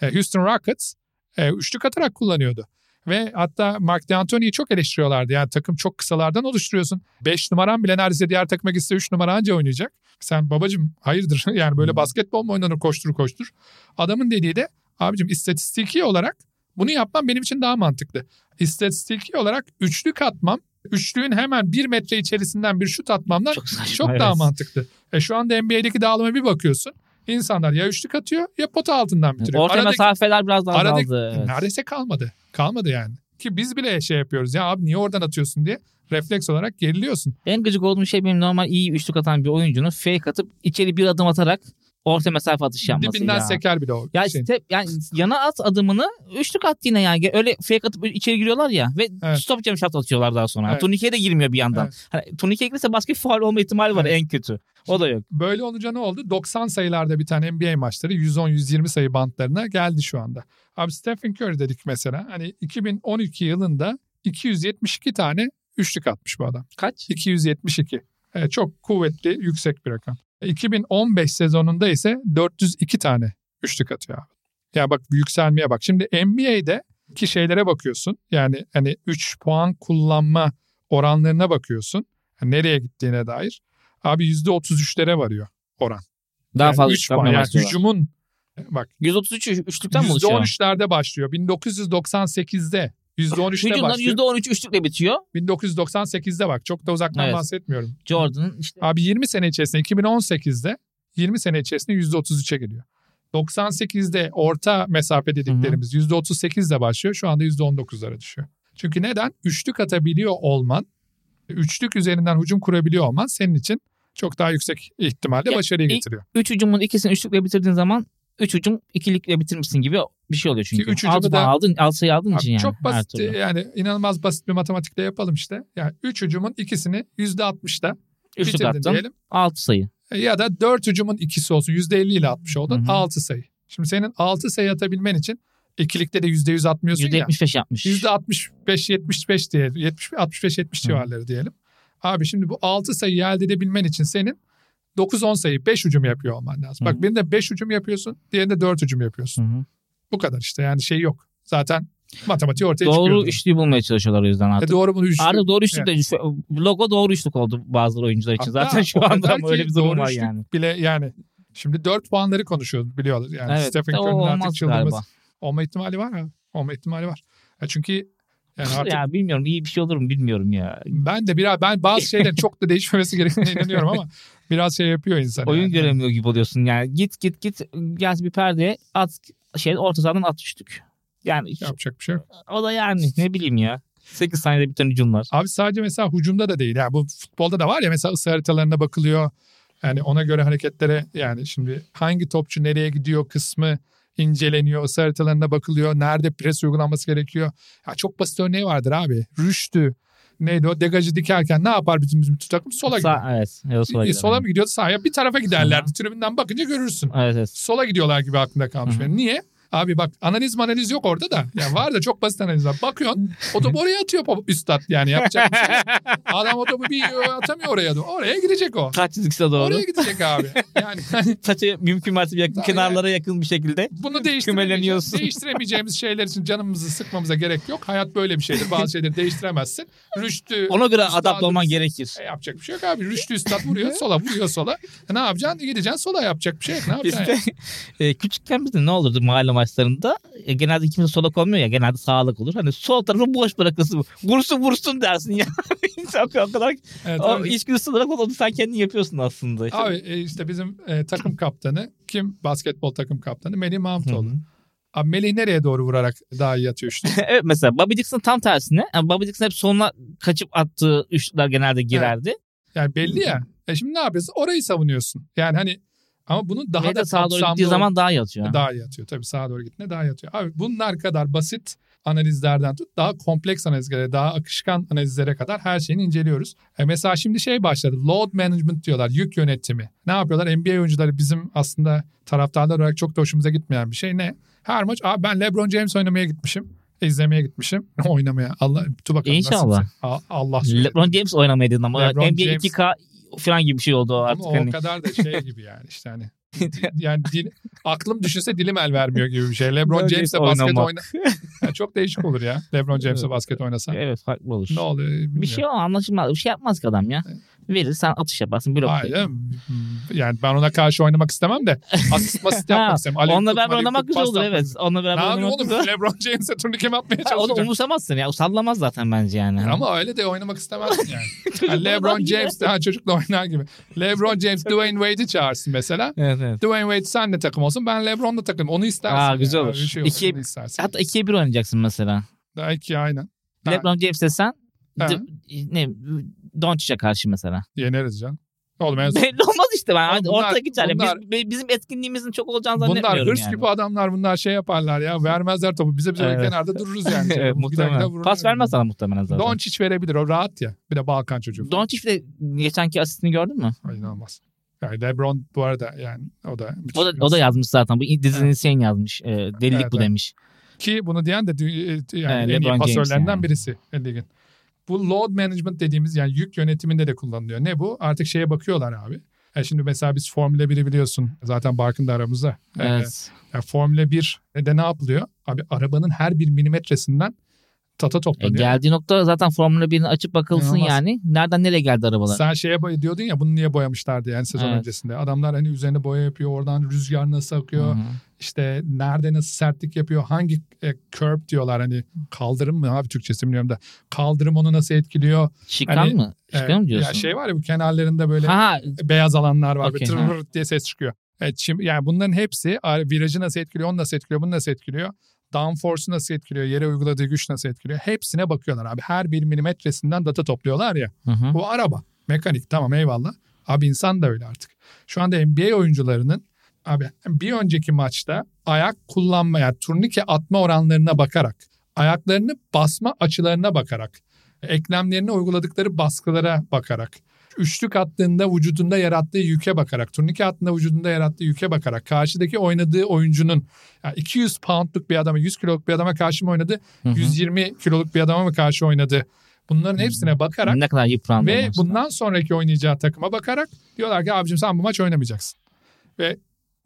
[SPEAKER 3] e, Houston Rockets e, üçlük atarak kullanıyordu. Ve hatta Mark D'Antoni'yi çok eleştiriyorlardı. Yani takım çok kısalardan oluşturuyorsun. 5 numaran bile neredeyse diğer takıma gitse 3 numara anca oynayacak. Sen babacım hayırdır yani böyle basketbol mu oynanır koştur koştur. Adamın dediği de abicim istatistiki olarak bunu yapmam benim için daha mantıklı. İstatistiki olarak üçlük atmam, üçlüğün hemen bir metre içerisinden bir şut atmamdan
[SPEAKER 2] Çok saçma.
[SPEAKER 3] çok
[SPEAKER 2] evet.
[SPEAKER 3] daha mantıklı. E şu anda NBA'deki dağılıma bir bakıyorsun. İnsanlar ya üçlük atıyor ya pota altından bitiriyor.
[SPEAKER 2] Orta
[SPEAKER 3] Aradaki-
[SPEAKER 2] mesafeler biraz daha
[SPEAKER 3] aradaki-
[SPEAKER 2] azaldı. Evet.
[SPEAKER 3] Neredeyse kalmadı. Kalmadı yani. Ki biz bile şey yapıyoruz ya abi niye oradan atıyorsun diye refleks olarak geriliyorsun.
[SPEAKER 2] En gıcık olduğum şey benim normal iyi üçlük atan bir oyuncunun fake atıp içeri bir adım atarak orta mesafe atış yapması
[SPEAKER 3] Dibinden
[SPEAKER 2] ya.
[SPEAKER 3] seker bile o
[SPEAKER 2] Ya
[SPEAKER 3] şeyin.
[SPEAKER 2] step, yani yana at adımını üçlük at yine ya. Öyle fake atıp içeri giriyorlar ya ve
[SPEAKER 3] Evet.
[SPEAKER 2] stop jam shot atıyorlar daha sonra.
[SPEAKER 3] Evet.
[SPEAKER 2] Turnikeye de girmiyor bir yandan.
[SPEAKER 3] Evet.
[SPEAKER 2] Hani, turnikeye girse başka bir faul olma ihtimali var
[SPEAKER 3] Evet.
[SPEAKER 2] en kötü. O da yok.
[SPEAKER 3] Böyle olunca ne oldu? 90 sayılarda bir tane NBA maçları 110-120 sayı bantlarına geldi şu anda. Abi Stephen Curry dedik mesela. Hani 2012 yılında 272 tane üçlük atmış bu adam.
[SPEAKER 2] Kaç?
[SPEAKER 3] 272. Evet, çok kuvvetli, yüksek bir rakam. 2015 sezonunda ise 402 tane üçlük atıyor abi. Ya bak yükselmeye bak. Şimdi NBA'de ki şeylere bakıyorsun. Yani hani 3 puan kullanma oranlarına bakıyorsun. Yani nereye gittiğine dair. Abi %33'lere varıyor oran.
[SPEAKER 2] Daha
[SPEAKER 3] Yani
[SPEAKER 2] fazla
[SPEAKER 3] üç
[SPEAKER 2] üçlük
[SPEAKER 3] puan.
[SPEAKER 2] atmaya
[SPEAKER 3] Yani hücumun bak
[SPEAKER 2] 133 üçlükten mi oluşuyor?
[SPEAKER 3] %13'lerde başlıyor. 1998'de %13'te
[SPEAKER 2] Hücumlar
[SPEAKER 3] başlıyor.
[SPEAKER 2] %13 üçlükle bitiyor.
[SPEAKER 3] 1998'de bak. Çok da uzaktan
[SPEAKER 2] Evet.
[SPEAKER 3] bahsetmiyorum.
[SPEAKER 2] Jordan'ın işte
[SPEAKER 3] Abi 20 sene içerisinde 2018'de 20 sene içerisinde %33'e geliyor. 98'de orta mesafe dediklerimiz %38'de başlıyor. Şu anda %19'lara düşüyor. Çünkü neden? Üçlük atabiliyor olman, üçlük üzerinden hücum kurabiliyor olman senin için çok daha yüksek ihtimalle
[SPEAKER 2] Ya,
[SPEAKER 3] başarıyı
[SPEAKER 2] ilk-
[SPEAKER 3] getiriyor.
[SPEAKER 2] 3 hücumun ikisini üçlükle bitirdiğin zaman 3 hücum ikilikle bitirmişsin gibi bir şey oluyor çünkü.
[SPEAKER 3] Üç hücumu
[SPEAKER 2] 6
[SPEAKER 3] da-
[SPEAKER 2] aldın, 6 sayı aldığın için yani.
[SPEAKER 3] çok basit yani inanılmaz basit bir matematikle yapalım işte. Yani 3 hücumun ikisini %60'da
[SPEAKER 2] Üçlük
[SPEAKER 3] bitirdin
[SPEAKER 2] attın.
[SPEAKER 3] diyelim.
[SPEAKER 2] 6 sayı.
[SPEAKER 3] E, Ya da 4 hücumun ikisi olsun %50 ile atmış oldun
[SPEAKER 2] Hı hı.
[SPEAKER 3] 6 sayı. Şimdi senin 6 sayı atabilmen için ikilikte de %100 atmıyorsun ya.
[SPEAKER 2] %75 yapmış.
[SPEAKER 3] %65-75 diye 70 65-70
[SPEAKER 2] Hı.
[SPEAKER 3] civarları diyelim. Abi şimdi bu 6 sayıyı elde edebilmen için senin 9-10 sayı 5 hücum yapıyor olman lazım.
[SPEAKER 2] Hı.
[SPEAKER 3] Bak birinde 5 hücum yapıyorsun, diğerinde 4 hücum yapıyorsun.
[SPEAKER 2] Hı hı.
[SPEAKER 3] Bu kadar işte yani şey yok. Zaten matematiği ortaya çıkıyor.
[SPEAKER 2] Doğru üçlüyü bulmaya çalışıyorlar o yüzden
[SPEAKER 3] E
[SPEAKER 2] artık.
[SPEAKER 3] doğru bunu üçlü.
[SPEAKER 2] Artık doğru üçlük de şu- logo doğru üçlük oldu bazı oyuncular için.
[SPEAKER 3] Hatta
[SPEAKER 2] Zaten şu anda öyle bir durum
[SPEAKER 3] doğru
[SPEAKER 2] var yani.
[SPEAKER 3] Bile yani şimdi 4 puanları konuşuyoruz biliyorlar. Yani
[SPEAKER 2] Evet.
[SPEAKER 3] Stephen
[SPEAKER 2] de
[SPEAKER 3] Curry'nin artık çıldırması.
[SPEAKER 2] galiba.
[SPEAKER 3] Olma ihtimali var abi. Olma ihtimali var. Ya çünkü yani artık
[SPEAKER 2] Ya bilmiyorum iyi bir şey olur mu bilmiyorum ya.
[SPEAKER 3] ben de biraz ben bazı şeylerin çok da değişmemesi gerektiğine inanıyorum ama biraz şey yapıyor insan.
[SPEAKER 2] Oyun
[SPEAKER 3] yani.
[SPEAKER 2] göremiyor gibi oluyorsun yani. Git git git gel bir perdeye at şey orta sahadan at üçlük. Yani
[SPEAKER 3] Yapacak bir şey yok.
[SPEAKER 2] o da yani ne bileyim ya. 8 saniyede biten hücumlar.
[SPEAKER 3] Abi sadece mesela hücumda da değil. Yani bu futbolda da var ya mesela ısı haritalarına bakılıyor. Yani ona göre hareketlere yani şimdi hangi topçu nereye gidiyor kısmı inceleniyor. Isı haritalarına bakılıyor. Nerede pres uygulanması gerekiyor. Ya çok basit örneği vardır abi. Rüştü neydi o degajı dikerken ne yapar bizim bizim takım? Sola gidiyor.
[SPEAKER 2] Sağ, evet. Ya sola
[SPEAKER 3] E,
[SPEAKER 2] gider.
[SPEAKER 3] sola mı gidiyordu sahaya? Bir tarafa giderlerdi. Tribünden bakınca görürsün.
[SPEAKER 2] Evet evet.
[SPEAKER 3] Sola gidiyorlar gibi aklımda kalmış benim. Niye? Abi bak analiz analiz yok orada da. Yani var da çok basit analiz var. Bakıyorsun o topu oraya atıyor üstad yani yapacak bir şey. Adam o topu bir atamıyor oraya. doğru. Oraya gidecek o.
[SPEAKER 2] Kaç çizgisine doğru.
[SPEAKER 3] Oraya gidecek abi. Yani hani
[SPEAKER 2] Saçı mümkün mertebe yakın
[SPEAKER 3] Tabii
[SPEAKER 2] kenarlara yakın bir şekilde.
[SPEAKER 3] bunu değiştiremeyeceğimiz, değiştiremeyeceğimiz şeyler için canımızı sıkmamıza gerek yok. Hayat böyle bir şeydir. Bazı şeyleri değiştiremezsin. Rüştü
[SPEAKER 2] Ona göre adapte olman gerekir.
[SPEAKER 3] E, yapacak bir şey yok abi. Rüştü üstad vuruyor sola vuruyor sola. E, ne yapacaksın? Gideceksin sola yapacak bir şey yok. Ne yapacaksın?
[SPEAKER 2] Bizde e, küçükken bizde ne olurdu mahalle maçlarında? E, genelde kimse solak olmuyor ya. Genelde sağlık olur. Hani sol tarafı boş bırakırsın. Vursun vursun dersin ya. o kadar
[SPEAKER 3] Evet,
[SPEAKER 2] o
[SPEAKER 3] abi.
[SPEAKER 2] içgüdüsü olarak onu sen kendin yapıyorsun aslında. İşte-
[SPEAKER 3] Abi e, işte bizim e, takım kaptanı kim? Basketbol takım kaptanı Melih Mahmutoğlu. Abi Melih nereye doğru vurarak daha iyi atıyor işte?
[SPEAKER 2] evet mesela Bobby Dixon tam tersine. Yani Bobby Dixon hep sonuna kaçıp attığı üçlükler genelde girerdi.
[SPEAKER 3] Yani belli ya. E şimdi ne yapıyorsun? Orayı savunuyorsun. Yani hani ama bunun daha
[SPEAKER 2] Daha
[SPEAKER 3] da
[SPEAKER 2] sağa doğru gittiği zaman daha iyi atıyor.
[SPEAKER 3] daha iyi atıyor. Tabii sağa doğru gittiğinde daha iyi atıyor. Abi bunlar kadar basit analizlerden tut daha kompleks analizlere, daha akışkan analizlere kadar her şeyini inceliyoruz. E mesela şimdi şey başladı. Load management diyorlar. Yük yönetimi. Ne yapıyorlar? NBA oyuncuları bizim aslında taraftarlar olarak çok da hoşumuza gitmeyen bir şey. Ne? Her maç abi ben LeBron James oynamaya gitmişim. izlemeye gitmişim. Oynamaya. Allah dur bakalım
[SPEAKER 2] İnşallah.
[SPEAKER 3] A- Allah söyledi.
[SPEAKER 2] LeBron James oynamaya dedin ama
[SPEAKER 3] LeBron
[SPEAKER 2] NBA
[SPEAKER 3] James-
[SPEAKER 2] 2K falan gibi bir şey oldu o
[SPEAKER 3] Ama
[SPEAKER 2] artık.
[SPEAKER 3] o
[SPEAKER 2] hani.
[SPEAKER 3] kadar da şey gibi yani işte hani yani dil, aklım düşünse dilim el vermiyor gibi bir şey. LeBron
[SPEAKER 2] LeBron
[SPEAKER 3] James'le
[SPEAKER 2] James
[SPEAKER 3] basket oyna. Ya çok değişik olur ya. LeBron James'le basket oynasa.
[SPEAKER 2] Evet farklı olur.
[SPEAKER 3] Ne oluyor bilmiyorum.
[SPEAKER 2] Bir şey o anlaşılmaz. Bir şey yapmaz ki adam ya. Verir sen atış yaparsın blok.
[SPEAKER 3] Hayır. Yani ben ona karşı oynamak istemem de asist masist yapmak istemem. Alev
[SPEAKER 2] Onunla beraber oynamak güzel olur evet. Onunla
[SPEAKER 3] Ne
[SPEAKER 2] beraber
[SPEAKER 3] yapayım
[SPEAKER 2] oynamak
[SPEAKER 3] oğlum?
[SPEAKER 2] güzel.
[SPEAKER 3] LeBron James'e turnike mi atmaya çalışacağım?
[SPEAKER 2] umursamazsın ya. Sallamaz zaten bence yani.
[SPEAKER 3] Ama öyle de oynamak istemezsin yani. Yani LeBron. James de ha, çocukla oynar gibi. LeBron James Dwayne Wade'i çağırsın mesela.
[SPEAKER 2] Evet evet.
[SPEAKER 3] Dwayne Wade senle takım olsun ben LeBron'la takım. Onu istersin.
[SPEAKER 2] Aa, güzel
[SPEAKER 3] yani.
[SPEAKER 2] olur.
[SPEAKER 3] Bir şey olur.
[SPEAKER 2] İkiye-
[SPEAKER 3] Onu istersin.
[SPEAKER 2] Hatta ikiye bir oynayacaksın mesela.
[SPEAKER 3] İki aynen.
[SPEAKER 2] LeBron James'e sen
[SPEAKER 3] Ha.
[SPEAKER 2] Ne Doncic'e karşı mesela.
[SPEAKER 3] Yeneriz canım. Oğlum en
[SPEAKER 2] Belli olmaz işte ben.
[SPEAKER 3] Oğlum bunlar-
[SPEAKER 2] geçer.
[SPEAKER 3] bunlar-
[SPEAKER 2] Biz, bizim etkinliğimizin çok olacağını
[SPEAKER 3] Bunlar
[SPEAKER 2] zannetmiyorum
[SPEAKER 3] hırs
[SPEAKER 2] yani.
[SPEAKER 3] gibi adamlar bunlar şey yaparlar ya. Vermezler topu. Bize bize
[SPEAKER 2] Evet.
[SPEAKER 3] kenarda dururuz yani.
[SPEAKER 2] evet, muhtemelen. Pas vermez sana muhtemelen zaten.
[SPEAKER 3] Doncic verebilir o rahat ya. Bir de Balkan çocuğu.
[SPEAKER 2] Doncic de geçenki asistini gördün mü?
[SPEAKER 3] Ay, inanılmaz. Yani LeBron bu arada yani o da
[SPEAKER 2] O da, o da yazmış zaten. Bu dizinin
[SPEAKER 3] Evet.
[SPEAKER 2] sen yazmış. E, delilik
[SPEAKER 3] Evet,
[SPEAKER 2] bu
[SPEAKER 3] evet.
[SPEAKER 2] demiş.
[SPEAKER 3] Ki bunu diyen de dü- yani
[SPEAKER 2] Evet,
[SPEAKER 3] en iyi pasörlerinden
[SPEAKER 2] yani.
[SPEAKER 3] birisi ligin. Bu load management dediğimiz yani yük yönetiminde de kullanılıyor. Ne bu? Artık şeye bakıyorlar abi. E şimdi mesela biz Formula 1'i biliyorsun. Zaten Barkın da aramızda. E,
[SPEAKER 2] Evet.
[SPEAKER 3] yani Formula 1'de ne yapılıyor? Abi arabanın her bir milimetresinden tata
[SPEAKER 2] E,
[SPEAKER 3] toplanıyor.
[SPEAKER 2] geldiği nokta zaten Formula 1'in açıp bakılsın
[SPEAKER 3] İnanılmaz.
[SPEAKER 2] yani. Nereden nereye geldi arabalar?
[SPEAKER 3] Sen şeye boy diyordun ya bunu niye boyamışlardı yani sezon
[SPEAKER 2] Evet.
[SPEAKER 3] öncesinde. Adamlar hani üzerine boya yapıyor. Oradan rüzgar nasıl akıyor.
[SPEAKER 2] Hı hı.
[SPEAKER 3] işte nerede nasıl sertlik yapıyor, hangi e, curb diyorlar hani kaldırım mı abi Türkçesi bilmiyorum da kaldırım onu nasıl etkiliyor.
[SPEAKER 2] Şikan
[SPEAKER 3] Hani,
[SPEAKER 2] mı?
[SPEAKER 3] E,
[SPEAKER 2] Şikan mı diyorsun?
[SPEAKER 3] Ya şey var ya bu kenarlarında böyle
[SPEAKER 2] Ha,
[SPEAKER 3] beyaz alanlar var
[SPEAKER 2] Okey,
[SPEAKER 3] böyle diye ses çıkıyor. Evet, şimdi, yani bunların hepsi virajı nasıl etkiliyor, onu nasıl etkiliyor, bunu nasıl etkiliyor. Downforce'u nasıl etkiliyor, yere uyguladığı güç nasıl etkiliyor. Hepsine bakıyorlar abi. Her bir milimetresinden data topluyorlar ya.
[SPEAKER 2] Hı hı.
[SPEAKER 3] Bu araba. Mekanik tamam eyvallah. Abi insan da öyle artık. Şu anda NBA oyuncularının abi bir önceki maçta ayak kullanma yani turnike atma oranlarına bakarak, ayaklarını basma açılarına bakarak, eklemlerine uyguladıkları baskılara bakarak, üçlük attığında vücudunda yarattığı yüke bakarak, turnike attığında vücudunda yarattığı yüke bakarak, karşıdaki oynadığı oyuncunun yani 200 poundluk bir adama, 100 kiloluk bir adama karşı mı oynadı,
[SPEAKER 2] Hı hı.
[SPEAKER 3] 120 kiloluk bir adama mı karşı oynadı? Bunların hepsine bakarak
[SPEAKER 2] Ne kadar yıprandı.
[SPEAKER 3] ve
[SPEAKER 2] maçta.
[SPEAKER 3] bundan sonraki oynayacağı takıma bakarak diyorlar ki abicim sen bu maç oynamayacaksın. Ve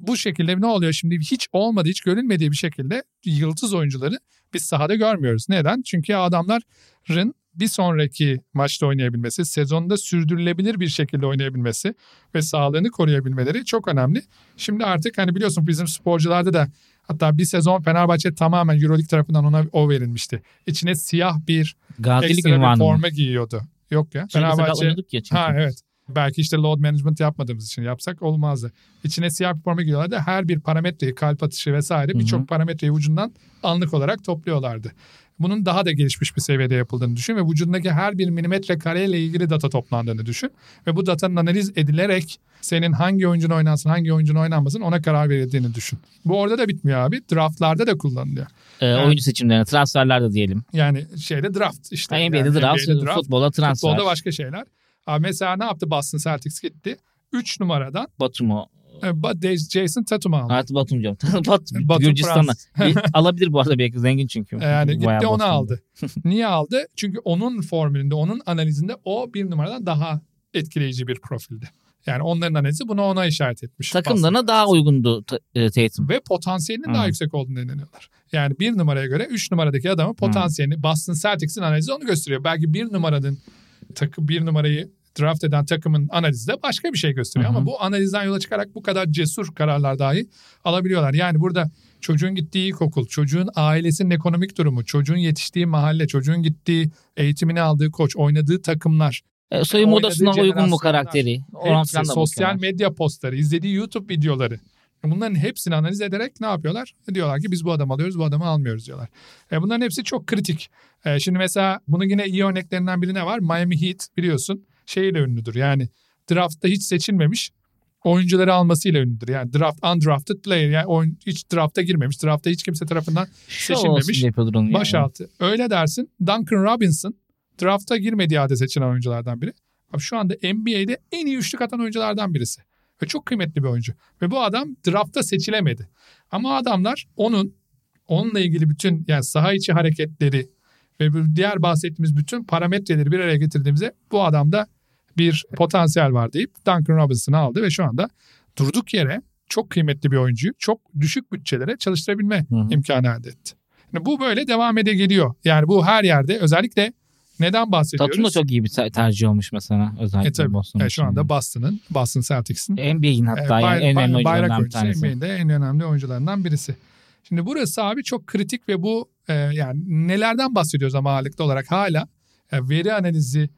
[SPEAKER 3] bu şekilde ne oluyor şimdi hiç olmadı hiç görülmediği bir şekilde yıldız oyuncuları biz sahada görmüyoruz. Neden? Çünkü adamların bir sonraki maçta oynayabilmesi, sezonda sürdürülebilir bir şekilde oynayabilmesi ve sağlığını koruyabilmeleri çok önemli. Şimdi artık hani biliyorsun bizim sporcularda da hatta bir sezon Fenerbahçe tamamen Euroleague tarafından ona o verilmişti. İçine siyah bir
[SPEAKER 2] Gazilik
[SPEAKER 3] ekstra bir
[SPEAKER 2] ünvanı mı?
[SPEAKER 3] forma giyiyordu. Yok ya.
[SPEAKER 2] Sakal
[SPEAKER 3] Fenerbahçe
[SPEAKER 2] ya çünkü.
[SPEAKER 3] Ha evet. Belki işte load management yapmadığımız için yapsak olmazdı. İçine siyah bir forma giyiyorlardı. Her bir parametreyi, kalp atışı vesaire birçok parametreyi vücudundan anlık olarak topluyorlardı. Bunun daha da gelişmiş bir seviyede yapıldığını düşün ve vücudundaki her bir milimetre kareyle ilgili data toplandığını düşün. Ve bu datanın analiz edilerek senin hangi oyuncun oynansın, hangi oyuncun oynanmasın ona karar verildiğini düşün. Bu orada da bitmiyor abi. Draftlarda da kullanılıyor.
[SPEAKER 2] Ee, oyuncu seçimlerine, transferlerde diyelim.
[SPEAKER 3] Yani şeyde draft işte.
[SPEAKER 2] NBA'de
[SPEAKER 3] Yani
[SPEAKER 2] draft,
[SPEAKER 3] NBA'de
[SPEAKER 2] futbola transfer.
[SPEAKER 3] Futbolda başka şeyler. Abi mesela ne yaptı Boston Celtics gitti. 3 numaradan
[SPEAKER 2] Batum'u.
[SPEAKER 3] Ba- Jason Tatum'u aldı.
[SPEAKER 2] Artı Batum diyorum. Bat,
[SPEAKER 3] Batum
[SPEAKER 2] Gürcistan'a. Alabilir bu arada belki zengin çünkü.
[SPEAKER 3] E, Yani gitti
[SPEAKER 2] Bayağı
[SPEAKER 3] onu aldı. Niye aldı? Çünkü onun formülünde, onun analizinde o bir numaradan daha etkileyici bir profildi. Yani onların analizi bunu ona işaret etmiş.
[SPEAKER 2] Takımlarına daha uygundu e, Tatum.
[SPEAKER 3] ve potansiyelinin
[SPEAKER 2] Hı.
[SPEAKER 3] daha yüksek olduğunu inanıyorlar. Yani bir numaraya göre üç numaradaki adamın potansiyelini Boston Celtics'in analizi onu gösteriyor. Belki bir numaranın takı bir numarayı draft eden takımın analizi de başka bir şey gösteriyor.
[SPEAKER 2] Hı hı.
[SPEAKER 3] Ama bu analizden yola çıkarak bu kadar cesur kararlar dahi alabiliyorlar. Yani burada çocuğun gittiği ilkokul, çocuğun ailesinin ekonomik durumu, çocuğun yetiştiği mahalle, çocuğun gittiği eğitimini aldığı koç, oynadığı takımlar,
[SPEAKER 2] E, soyunma odasına uygun mu karakteri?
[SPEAKER 3] Hepsi, sosyal
[SPEAKER 2] bakıyorlar.
[SPEAKER 3] medya postları, izlediği YouTube videoları. Bunların hepsini analiz ederek ne yapıyorlar? Diyorlar ki biz bu adamı alıyoruz, bu adamı almıyoruz diyorlar. E bunların hepsi çok kritik. E şimdi mesela bunun yine iyi örneklerinden biri ne var? Miami Heat biliyorsun şeyle ünlüdür. Yani draftta hiç seçilmemiş oyuncuları almasıyla ünlüdür. Yani draft undrafted player yani oyun, hiç drafta girmemiş. Drafta hiç kimse tarafından
[SPEAKER 2] Şov
[SPEAKER 3] seçilmemiş. baş
[SPEAKER 2] yani.
[SPEAKER 3] altı. Öyle dersin. Duncan Robinson drafta girmediği halde seçilen oyunculardan biri. Abi şu anda NBA'de en iyi üçlük atan oyunculardan birisi. Ve çok kıymetli bir oyuncu. Ve bu adam drafta seçilemedi. Ama adamlar onun onunla ilgili bütün yani saha içi hareketleri ve diğer bahsettiğimiz bütün parametreleri bir araya getirdiğimizde bu adamda bir potansiyel var deyip Duncan Robinson'ı aldı ve şu anda durduk yere çok kıymetli bir oyuncuyu çok düşük bütçelere çalıştırabilme
[SPEAKER 2] Hı hı.
[SPEAKER 3] imkanı elde etti. Yani bu böyle devam ede geliyor. Yani bu her yerde özellikle Neden bahsediyoruz?
[SPEAKER 2] Tatum da çok iyi bir ter- tercih olmuş mesela özellikle
[SPEAKER 3] E tabii.
[SPEAKER 2] Boston
[SPEAKER 3] E, şu anda. Boston'ın, Boston Celtics'in
[SPEAKER 2] NBA'in
[SPEAKER 3] e,
[SPEAKER 2] hatta
[SPEAKER 3] bay-
[SPEAKER 2] yani en önemli
[SPEAKER 3] bay- bayrak
[SPEAKER 2] oyuncularından bir tanesi.
[SPEAKER 3] NBA'de en önemli oyuncularından birisi. Şimdi burası abi çok kritik ve bu e, yani nelerden bahsediyoruz ama ağırlıklı olarak hala e, veri analizi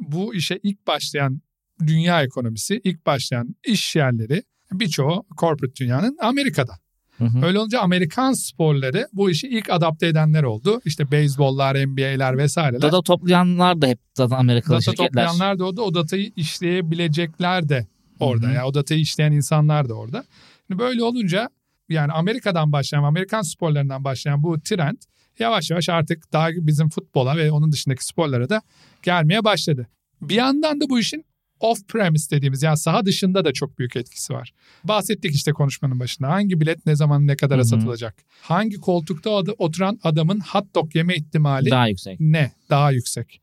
[SPEAKER 3] bu işe ilk başlayan dünya ekonomisi, ilk başlayan iş yerleri birçoğu corporate dünyanın Amerika'da.
[SPEAKER 2] Hı hı.
[SPEAKER 3] Öyle olunca Amerikan sporları bu işi ilk adapte edenler oldu. İşte beyzbollar, NBA'ler vesaireler.
[SPEAKER 2] Data toplayanlar da hep zaten Amerikalı
[SPEAKER 3] Data
[SPEAKER 2] şirketler.
[SPEAKER 3] toplayanlar da orada, o datayı işleyebilecekler de orada.
[SPEAKER 2] Hı hı.
[SPEAKER 3] Yani o datayı işleyen insanlar da orada. Şimdi böyle olunca yani Amerika'dan başlayan, Amerikan sporlarından başlayan bu trend yavaş yavaş artık daha bizim futbola ve onun dışındaki sporlara da gelmeye başladı. Bir yandan da bu işin off premise dediğimiz yani saha dışında da çok büyük etkisi var. Bahsettik işte konuşmanın başında. Hangi bilet ne zaman ne kadara
[SPEAKER 2] Hı hı.
[SPEAKER 3] satılacak? Hangi koltukta oturan adamın hot dog yeme ihtimali
[SPEAKER 2] Daha yüksek.
[SPEAKER 3] ne? Daha yüksek.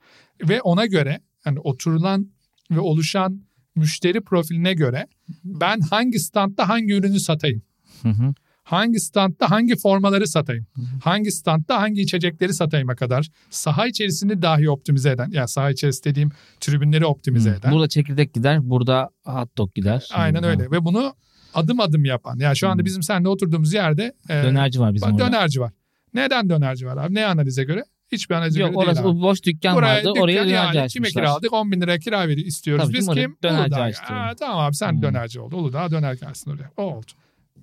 [SPEAKER 3] Ve ona göre yani oturulan ve oluşan müşteri profiline göre ben hangi standta hangi ürünü satayım?
[SPEAKER 2] Hı hı.
[SPEAKER 3] Hangi standta hangi formaları satayım? Hangi standta hangi içecekleri satayıma kadar saha içerisini dahi optimize eden yani saha içerisi dediğim tribünleri optimize eden.
[SPEAKER 2] Burada çekirdek gider, burada hot dog gider.
[SPEAKER 3] Aynen öyle ve bunu adım adım yapan. Yani şu anda
[SPEAKER 2] Hı.
[SPEAKER 3] bizim seninle oturduğumuz yerde e,
[SPEAKER 2] Dönerci var bizim orada.
[SPEAKER 3] dönerci var. Neden dönerci var abi? Ne analize göre? Hiçbir analize
[SPEAKER 2] Yok
[SPEAKER 3] göre değil
[SPEAKER 2] orası
[SPEAKER 3] abi.
[SPEAKER 2] o boş dükkan
[SPEAKER 3] Buraya
[SPEAKER 2] vardı.
[SPEAKER 3] dükkan
[SPEAKER 2] Oraya
[SPEAKER 3] yani
[SPEAKER 2] dönerci
[SPEAKER 3] kime
[SPEAKER 2] açmışlar.
[SPEAKER 3] kiraladık 10 bin liraya kira veri istiyoruz.
[SPEAKER 2] Tabii
[SPEAKER 3] Biz kim?
[SPEAKER 2] dönerci
[SPEAKER 3] Uludağ. Aa, tamam abi sen
[SPEAKER 2] Hmm.
[SPEAKER 3] dönerci oldu. Uludağ döner gelsin oraya. O oldu.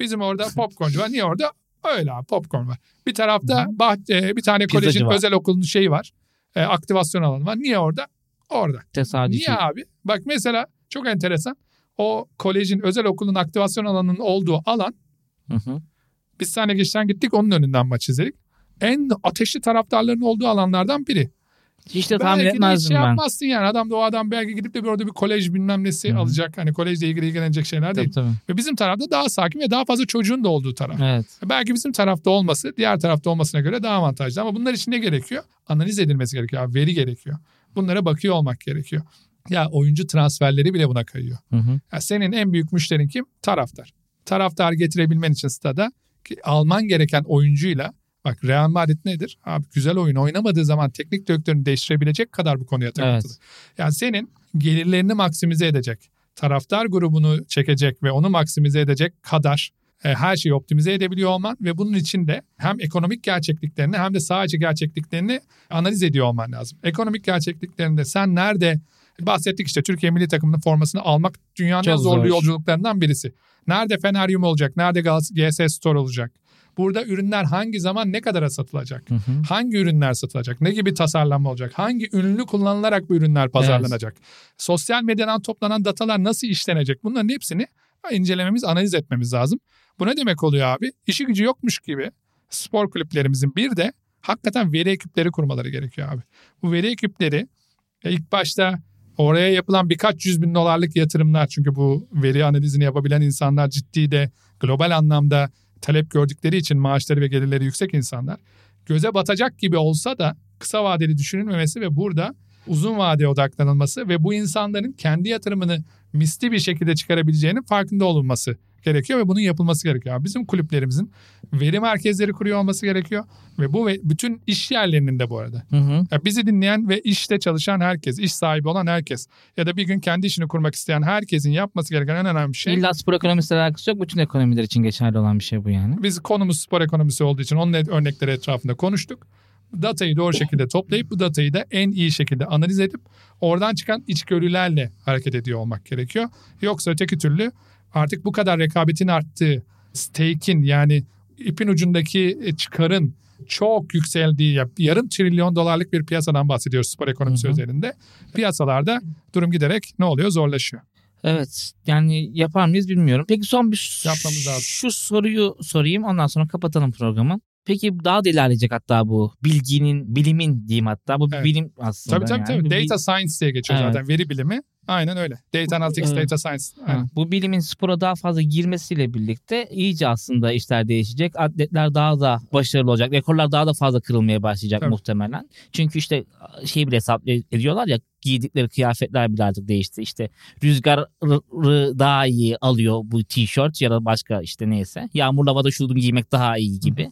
[SPEAKER 3] Bizim orada popcorncu var. Niye orada? Öyle abi popcorn var. Bir tarafta bah, e, bir tane
[SPEAKER 2] Pizzacı
[SPEAKER 3] kolejin
[SPEAKER 2] var.
[SPEAKER 3] özel okulun şeyi var. E, aktivasyon alanı var. Niye orada? Orada.
[SPEAKER 2] Tesadüfi.
[SPEAKER 3] Niye abi? Bak mesela çok enteresan. O kolejin özel okulun aktivasyon alanının olduğu alan
[SPEAKER 2] Hı hı.
[SPEAKER 3] biz seninle geçten gittik onun önünden maç izledik. En ateşli taraftarların olduğu alanlardan biri.
[SPEAKER 2] Hiç de tahmin
[SPEAKER 3] belki de hiç
[SPEAKER 2] etmezdim
[SPEAKER 3] şey
[SPEAKER 2] ben.
[SPEAKER 3] yapmazsın yani. Adam da o adam belki gidip de bir orada bir kolej bilmem nesi
[SPEAKER 2] Hı
[SPEAKER 3] alacak. Hani kolejle ilgili ilgilenecek şeyler
[SPEAKER 2] Tabii
[SPEAKER 3] değil.
[SPEAKER 2] tabii.
[SPEAKER 3] Ve bizim tarafta daha sakin ve daha fazla çocuğun da olduğu taraf.
[SPEAKER 2] Evet.
[SPEAKER 3] Belki bizim tarafta olması diğer tarafta olmasına göre daha avantajlı. Ama bunlar için ne gerekiyor? Analiz edilmesi gerekiyor. abi, Veri gerekiyor. Bunlara bakıyor olmak gerekiyor. Ya oyuncu transferleri bile buna kayıyor.
[SPEAKER 2] Hı hı.
[SPEAKER 3] Ya senin en büyük müşterin kim? Taraftar. Taraftar getirebilmen için stada ki alman gereken oyuncuyla bak Real Madrid nedir? Abi güzel oyun oynamadığı zaman teknik direktörünü değiştirebilecek kadar bu konuya takıntılı.
[SPEAKER 2] Evet.
[SPEAKER 3] Yani senin gelirlerini maksimize edecek, taraftar grubunu çekecek ve onu maksimize edecek kadar e, her şeyi optimize edebiliyor olman ve bunun için de hem ekonomik gerçekliklerini hem de saha içi gerçekliklerini analiz ediyor olman lazım. Ekonomik gerçekliklerinde sen nerede bahsettik işte Türkiye milli takımının formasını almak dünyanın
[SPEAKER 2] Çok
[SPEAKER 3] en zorlu
[SPEAKER 2] zor.
[SPEAKER 3] yolculuklarından birisi. Nerede Feneryum olacak? Nerede Galatasaray GS Store olacak? Burada ürünler hangi zaman ne kadara satılacak?
[SPEAKER 2] Hı hı.
[SPEAKER 3] Hangi ürünler satılacak? Ne gibi tasarlanma olacak? Hangi ünlü kullanılarak bu ürünler pazarlanacak? Sosyal medyadan toplanan datalar nasıl işlenecek? Bunların hepsini incelememiz, analiz etmemiz lazım. Bu ne demek oluyor abi? İşi gücü yokmuş gibi spor kulüplerimizin bir de hakikaten veri ekipleri kurmaları gerekiyor abi. Bu veri ekipleri ilk başta oraya yapılan birkaç yüz bin dolarlık yatırımlar çünkü bu veri analizini yapabilen insanlar ciddi de global anlamda talep gördükleri için maaşları ve gelirleri yüksek insanlar göze batacak gibi olsa da kısa vadeli düşünülmemesi ve burada uzun vadeye odaklanılması ve bu insanların kendi yatırımını misli bir şekilde çıkarabileceğinin farkında olunması gerekiyor ve bunun yapılması gerekiyor. Bizim kulüplerimizin veri merkezleri kuruyor olması gerekiyor ve bu ve bütün iş yerlerinin de bu arada.
[SPEAKER 2] Hı hı.
[SPEAKER 3] Ya bizi dinleyen ve işte çalışan herkes, iş sahibi olan herkes ya da bir gün kendi işini kurmak isteyen herkesin yapması gereken en önemli şey
[SPEAKER 2] İlla spor ekonomisiyle alakası yok. Bütün ekonomiler için geçerli olan bir şey bu yani.
[SPEAKER 3] Biz konumuz spor ekonomisi olduğu için onun örnekleri etrafında konuştuk. Datayı doğru şekilde toplayıp bu datayı da en iyi şekilde analiz edip oradan çıkan içgörülerle hareket ediyor olmak gerekiyor. Yoksa öteki türlü artık bu kadar rekabetin arttığı, stake'in yani ipin ucundaki e, çıkarın çok yükseldiği ya- yarım trilyon dolarlık bir piyasadan bahsediyoruz spor ekonomisi
[SPEAKER 2] Hı hı.
[SPEAKER 3] üzerinde. Piyasalarda durum giderek ne oluyor? Zorlaşıyor.
[SPEAKER 2] Evet yani yapar mıyız bilmiyorum. Peki son bir
[SPEAKER 3] Yapmamız lazım.
[SPEAKER 2] şu soruyu sorayım ondan sonra kapatalım programı. Peki daha da ilerleyecek hatta bu bilginin, bilimin diyeyim hatta. Bu
[SPEAKER 3] Evet.
[SPEAKER 2] bilim aslında.
[SPEAKER 3] Tabii tabii
[SPEAKER 2] yani.
[SPEAKER 3] tabii. Data science diye geçiyor
[SPEAKER 2] Evet.
[SPEAKER 3] zaten veri bilimi. Aynen öyle. Data analytics,
[SPEAKER 2] Evet.
[SPEAKER 3] data science. Aynen.
[SPEAKER 2] bu bilimin spora daha fazla girmesiyle birlikte iyice aslında işler değişecek. Atletler daha da başarılı olacak. Rekorlar daha da fazla kırılmaya başlayacak
[SPEAKER 3] Tabii.
[SPEAKER 2] muhtemelen. Çünkü işte şey bile hesap ediyorlar ya giydikleri kıyafetler birazcık değişti. İşte rüzgarı daha iyi alıyor bu tişört ya da başka işte neyse. Yağmurlu havada şunu giymek daha iyi gibi.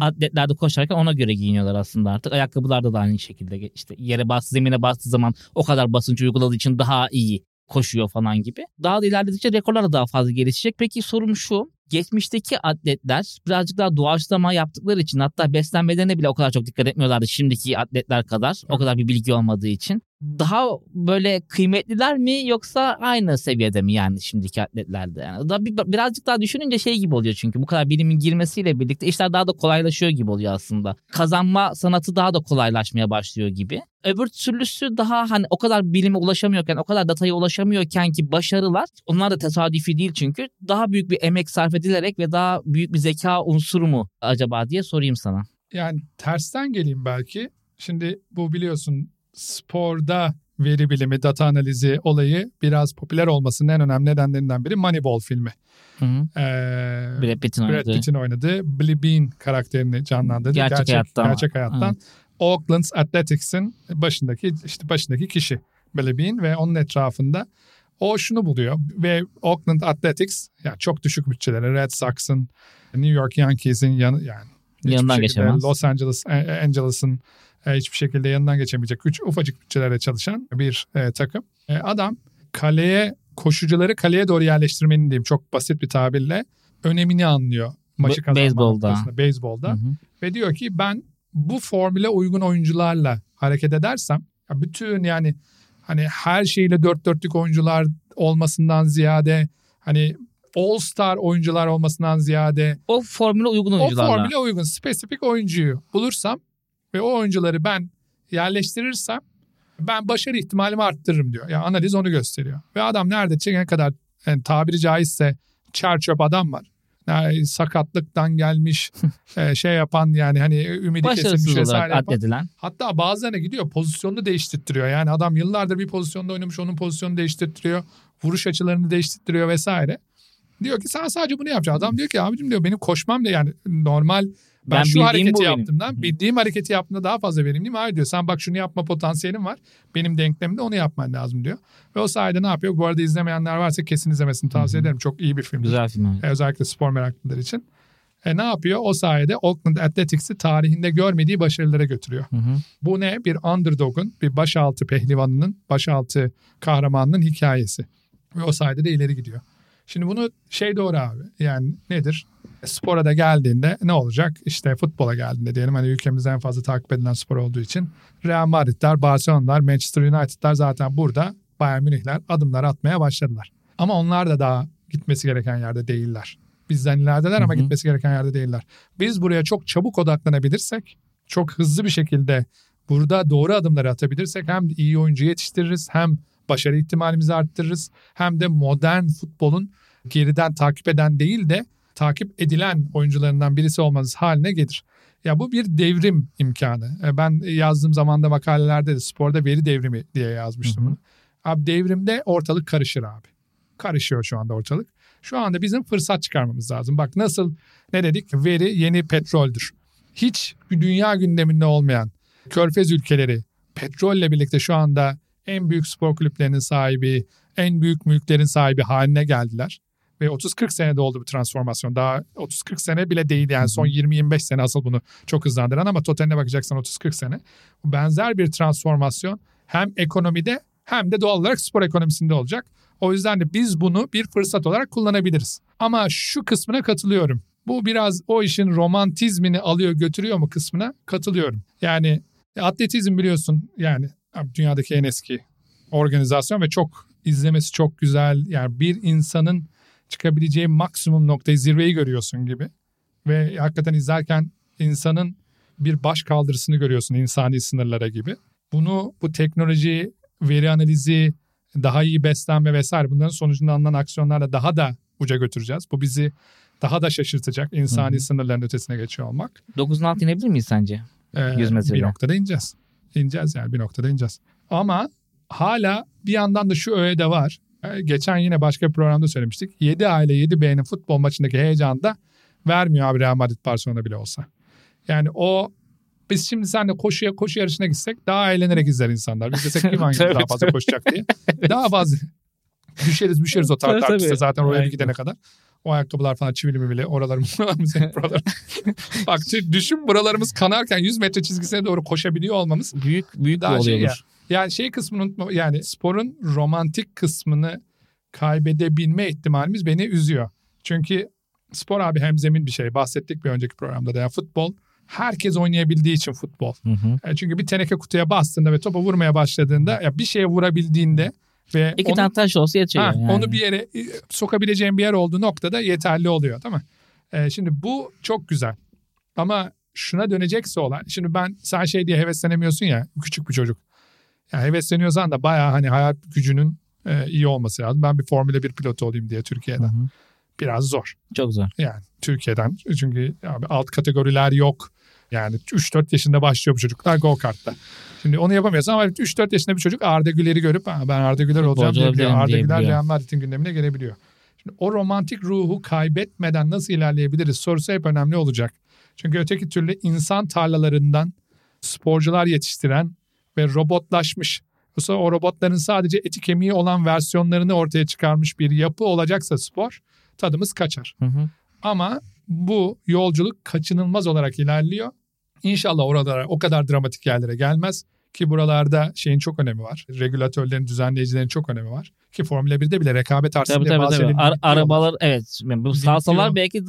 [SPEAKER 2] Atletler de koşarken ona göre giyiniyorlar aslında artık. Ayakkabılar da aynı şekilde işte yere bastı zemine bastığı zaman o kadar basınç uyguladığı için daha iyi koşuyor falan gibi. Daha da ilerledikçe rekorlar da daha fazla gelişecek. Peki sorum şu geçmişteki atletler birazcık daha doğaçlama yaptıkları için hatta beslenmelerine bile o kadar çok dikkat etmiyorlardı şimdiki atletler kadar. O kadar bir bilgi olmadığı için. Daha böyle kıymetliler mi yoksa aynı seviyede mi yani şimdiki atletlerde? Yani da bir, birazcık daha düşününce şey gibi oluyor çünkü bu kadar bilimin girmesiyle birlikte işler daha da kolaylaşıyor gibi oluyor aslında. Kazanma sanatı daha da kolaylaşmaya başlıyor gibi. Öbür türlüsü daha hani o kadar bilime ulaşamıyorken, o kadar dataya ulaşamıyorken ki başarılar onlar da tesadüfi değil çünkü daha büyük bir emek sarf edilerek ve daha büyük bir zeka unsuru mu acaba diye sorayım sana.
[SPEAKER 3] Yani tersten geleyim belki. Şimdi bu biliyorsun sporda veri bilimi, data analizi olayı biraz popüler olmasının en önemli nedenlerinden biri Moneyball filmi.
[SPEAKER 2] Hı hı. Ee, Brad Pitt'in oynadığı.
[SPEAKER 3] Brad Pitt'in oynadığı Billy Bean karakterini canlandırdı.
[SPEAKER 2] Gerçek, gerçek hayattan.
[SPEAKER 3] Gerçek hayattan. Evet. Oakland Athletics'in başındaki işte başındaki kişi Billy Bean ve onun etrafında o şunu buluyor ve Oakland Athletics yani çok düşük bütçelere Red Sox'ın New York Yankees'in yanı yani
[SPEAKER 2] yanından geçemez.
[SPEAKER 3] Los Angeles Angeles'ın e, hiçbir şekilde yanından geçemeyecek üç ufacık bütçelere çalışan bir e, takım. E, adam kaleye koşucuları kaleye doğru yerleştirmenin diyeyim çok basit bir tabirle önemini anlıyor maçı kazanma
[SPEAKER 2] beyzbolda.
[SPEAKER 3] noktasında beyzbolda hı hı. ve diyor ki ben bu formüle uygun oyuncularla hareket edersem bütün yani hani her şeyle dört dörtlük oyuncular olmasından ziyade hani All Star oyuncular olmasından ziyade
[SPEAKER 2] o formüle uygun oyuncularla.
[SPEAKER 3] O formüle uygun spesifik oyuncuyu bulursam ve o oyuncuları ben yerleştirirsem ben başarı ihtimalimi arttırırım diyor. Yani analiz onu gösteriyor. Ve adam nerede ne kadar yani tabiri caizse çer çöp adam var. Yani sakatlıktan gelmiş e, şey yapan yani hani ümidi kesilmiş
[SPEAKER 2] vesaire yapan.
[SPEAKER 3] Hatta bazılarına gidiyor pozisyonunu değiştirtiyor. Yani adam yıllardır bir pozisyonda oynamış onun pozisyonunu değiştirtiyor. Vuruş açılarını değiştirtiyor vesaire. Diyor ki sen sadece bunu yapacaksın. Adam diyor ki abicim diyor benim koşmam da yani normal ben, ben şu hareketi yaptığımdan benim. bildiğim hareketi yaptığımda daha fazla verimliyim. Hayır diyor sen bak şunu yapma potansiyelim var. Benim denklemimde onu yapman lazım diyor. Ve o sayede ne yapıyor? Bu arada izlemeyenler varsa kesin izlemesini tavsiye ederim. Çok iyi bir film.
[SPEAKER 2] Güzel film.
[SPEAKER 3] Ee, özellikle spor meraklıları için. E ne yapıyor? O sayede Oakland Athletics'i tarihinde görmediği başarılara götürüyor.
[SPEAKER 2] Hı hı.
[SPEAKER 3] Bu ne? Bir underdog'un, bir başaltı pehlivanının, başaltı kahramanının hikayesi. Ve o sayede de ileri gidiyor. Şimdi bunu şey doğru abi. Yani nedir? Spora da geldiğinde ne olacak? İşte futbola geldiğinde diyelim hani ülkemizde en fazla takip edilen spor olduğu için Real Madrid'ler, Barcelona'lar, Manchester United'lar zaten burada Bayern Münih'ler adımlar atmaya başladılar. Ama onlar da daha gitmesi gereken yerde değiller. Bizden ilerideler ama hı hı. gitmesi gereken yerde değiller. Biz buraya çok çabuk odaklanabilirsek, çok hızlı bir şekilde burada doğru adımları atabilirsek hem iyi oyuncu yetiştiririz hem başarı ihtimalimizi arttırırız. Hem de modern futbolun geriden takip eden değil de takip edilen oyuncularından birisi olmanız haline gelir. Ya bu bir devrim imkanı. E, ben yazdığım zamanda makalelerde de sporda veri devrimi diye yazmıştım bunu. Abi devrimde ortalık karışır abi. Karışıyor şu anda ortalık. Şu anda bizim fırsat çıkarmamız lazım. Bak nasıl ne dedik? Veri yeni petroldür. Hiç dünya gündeminde olmayan körfez ülkeleri petrolle birlikte şu anda en büyük spor kulüplerinin sahibi, en büyük mülklerin sahibi haline geldiler. Ve 30-40 senede oldu bu transformasyon. Daha 30-40 sene bile değil yani son 20-25 sene asıl bunu çok hızlandıran ama totaline bakacaksan 30-40 sene. Benzer bir transformasyon hem ekonomide hem de doğal olarak spor ekonomisinde olacak. O yüzden de biz bunu bir fırsat olarak kullanabiliriz. Ama şu kısmına katılıyorum. Bu biraz o işin romantizmini alıyor götürüyor mu kısmına katılıyorum. Yani atletizm biliyorsun yani dünyadaki en eski organizasyon ve çok izlemesi çok güzel. Yani bir insanın çıkabileceği maksimum noktayı zirveyi görüyorsun gibi. Ve hakikaten izlerken insanın bir baş kaldırısını görüyorsun insani sınırlara gibi. Bunu bu teknoloji, veri analizi, daha iyi beslenme vesaire bunların sonucunda alınan aksiyonlarla daha da uca götüreceğiz. Bu bizi daha da şaşırtacak insani Hı-hı. sınırların ötesine geçiyor olmak.
[SPEAKER 2] 9'un altı inebilir miyiz sence?
[SPEAKER 3] Ee, 100 metrede. Bir noktada ineceğiz. İneceğiz yani bir noktada ineceğiz. Ama hala bir yandan da şu öğe de var. Ee, geçen yine başka bir programda söylemiştik. 7 aile 7 B'nin futbol maçındaki heyecanı da vermiyor abi Real Madrid Barcelona bile olsa. Yani o Biz şimdi seninle koşuya koşu yarışına gitsek daha eğlenerek izler insanlar. Biz desek kim hangimiz daha fazla koşacak diye. Daha fazla düşeriz düşeriz o piste zaten oraya gidene kadar. O ayakkabılar falan çivili mi bile oralarımız buralarımız hep buralar. Bak düşün buralarımız kanarken 100 metre çizgisine doğru koşabiliyor olmamız
[SPEAKER 2] Büyük büyük
[SPEAKER 3] Daha
[SPEAKER 2] bir
[SPEAKER 3] şey
[SPEAKER 2] olay
[SPEAKER 3] ya.
[SPEAKER 2] olur.
[SPEAKER 3] yani şey kısmını unutma yani sporun romantik kısmını kaybedebilme ihtimalimiz beni üzüyor. Çünkü spor abi hemzemin bir şey. Bahsettik bir önceki programda da. Yani futbol herkes oynayabildiği için futbol.
[SPEAKER 2] Hı hı.
[SPEAKER 3] E, Çünkü bir teneke kutuya bastığında ve topa vurmaya başladığında ya bir şeye vurabildiğinde ve
[SPEAKER 2] İki
[SPEAKER 3] onu,
[SPEAKER 2] tane taş olsa yetiyor.
[SPEAKER 3] ha,
[SPEAKER 2] yani.
[SPEAKER 3] onu bir yere e, sokabileceğin bir yer olduğu noktada yeterli oluyor değil mi? E, şimdi bu çok güzel. Ama şuna dönecekse olan şimdi ben sen şey diye heveslenemiyorsun ya küçük bir çocuk. Yani hevesleniyorsan da bayağı hani hayal gücünün e, iyi olması lazım. Ben bir Formula 1 pilotu olayım diye
[SPEAKER 2] Hı
[SPEAKER 3] Türkiye'den.
[SPEAKER 2] hı.
[SPEAKER 3] Biraz zor.
[SPEAKER 2] Çok zor.
[SPEAKER 3] Yani Türkiye'den çünkü abi alt kategoriler yok. Yani 3-4 yaşında başlıyor bu çocuklar go kart'ta. Şimdi onu yapamıyorsun ama 3-4 yaşında bir çocuk Arda Güler'i görüp "Ha, ben Arda Güler olacağım diyebiliyor. Arda Güler. Real Madrid'in gündemine gelebiliyor. Şimdi o romantik ruhu kaybetmeden nasıl ilerleyebiliriz sorusu hep önemli olacak. Çünkü öteki türlü insan tarlalarından sporcular yetiştiren ve robotlaşmış Yoksa o robotların sadece eti kemiği olan versiyonlarını ortaya çıkarmış bir yapı olacaksa spor tadımız kaçar.
[SPEAKER 2] Hı hı.
[SPEAKER 3] Ama bu yolculuk kaçınılmaz olarak ilerliyor. İnşallah oralara o kadar dramatik yerlere gelmez ki buralarda şeyin çok önemi var. Regülatörlerin, düzenleyicilerin çok önemi var. Ki Formula 1'de bile rekabet artsın
[SPEAKER 2] Tabii
[SPEAKER 3] bazı
[SPEAKER 2] tabii. Ar- arabalar evet. Yani bu salsalar belki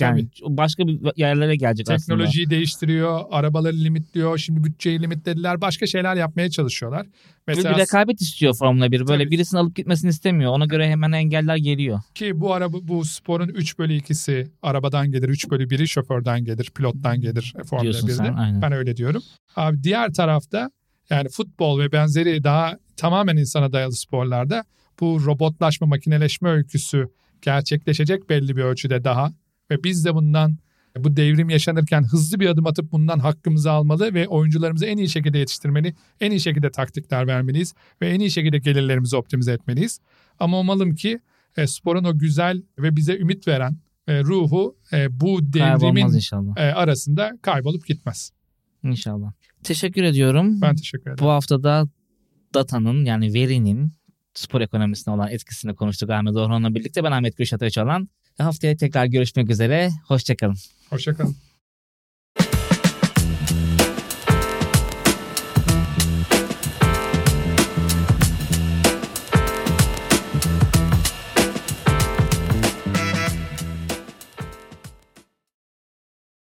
[SPEAKER 2] yani başka bir yerlere gelecek aslında.
[SPEAKER 3] Teknolojiyi değiştiriyor, arabaları limitliyor, şimdi bütçeyi limitlediler, başka şeyler yapmaya çalışıyorlar.
[SPEAKER 2] Bir
[SPEAKER 3] Mesela
[SPEAKER 2] rekabet istiyor Formula 1. Böyle
[SPEAKER 3] Tabii.
[SPEAKER 2] birisini alıp gitmesini istemiyor. Ona göre hemen engeller geliyor.
[SPEAKER 3] ki bu araba bu sporun 3 bölü 2'si arabadan gelir, 3 bölü 1'i şoförden gelir, pilottan gelir e, Formula
[SPEAKER 2] Diyorsun
[SPEAKER 3] 1'de.
[SPEAKER 2] sen, aynen.
[SPEAKER 3] Ben öyle diyorum. Abi diğer tarafta yani futbol ve benzeri daha tamamen insana dayalı sporlarda bu robotlaşma, makineleşme öyküsü gerçekleşecek belli bir ölçüde daha ve biz de bundan bu devrim yaşanırken hızlı bir adım atıp bundan hakkımızı almalı ve oyuncularımızı en iyi şekilde yetiştirmeli, en iyi şekilde taktikler vermeliyiz ve en iyi şekilde gelirlerimizi optimize etmeliyiz. Ama umalım ki e, sporun o güzel ve bize ümit veren e, ruhu e, bu devrimin e, arasında kaybolup gitmez.
[SPEAKER 2] İnşallah. Teşekkür ediyorum.
[SPEAKER 3] Ben teşekkür ederim.
[SPEAKER 2] Bu haftada datanın yani verinin spor ekonomisine olan etkisini konuştuk Ahmet Orhan'la birlikte. Ben Ahmet Gülşat Öçalan. Haftaya tekrar görüşmek üzere. Hoşçakalın.
[SPEAKER 3] Hoşçakalın.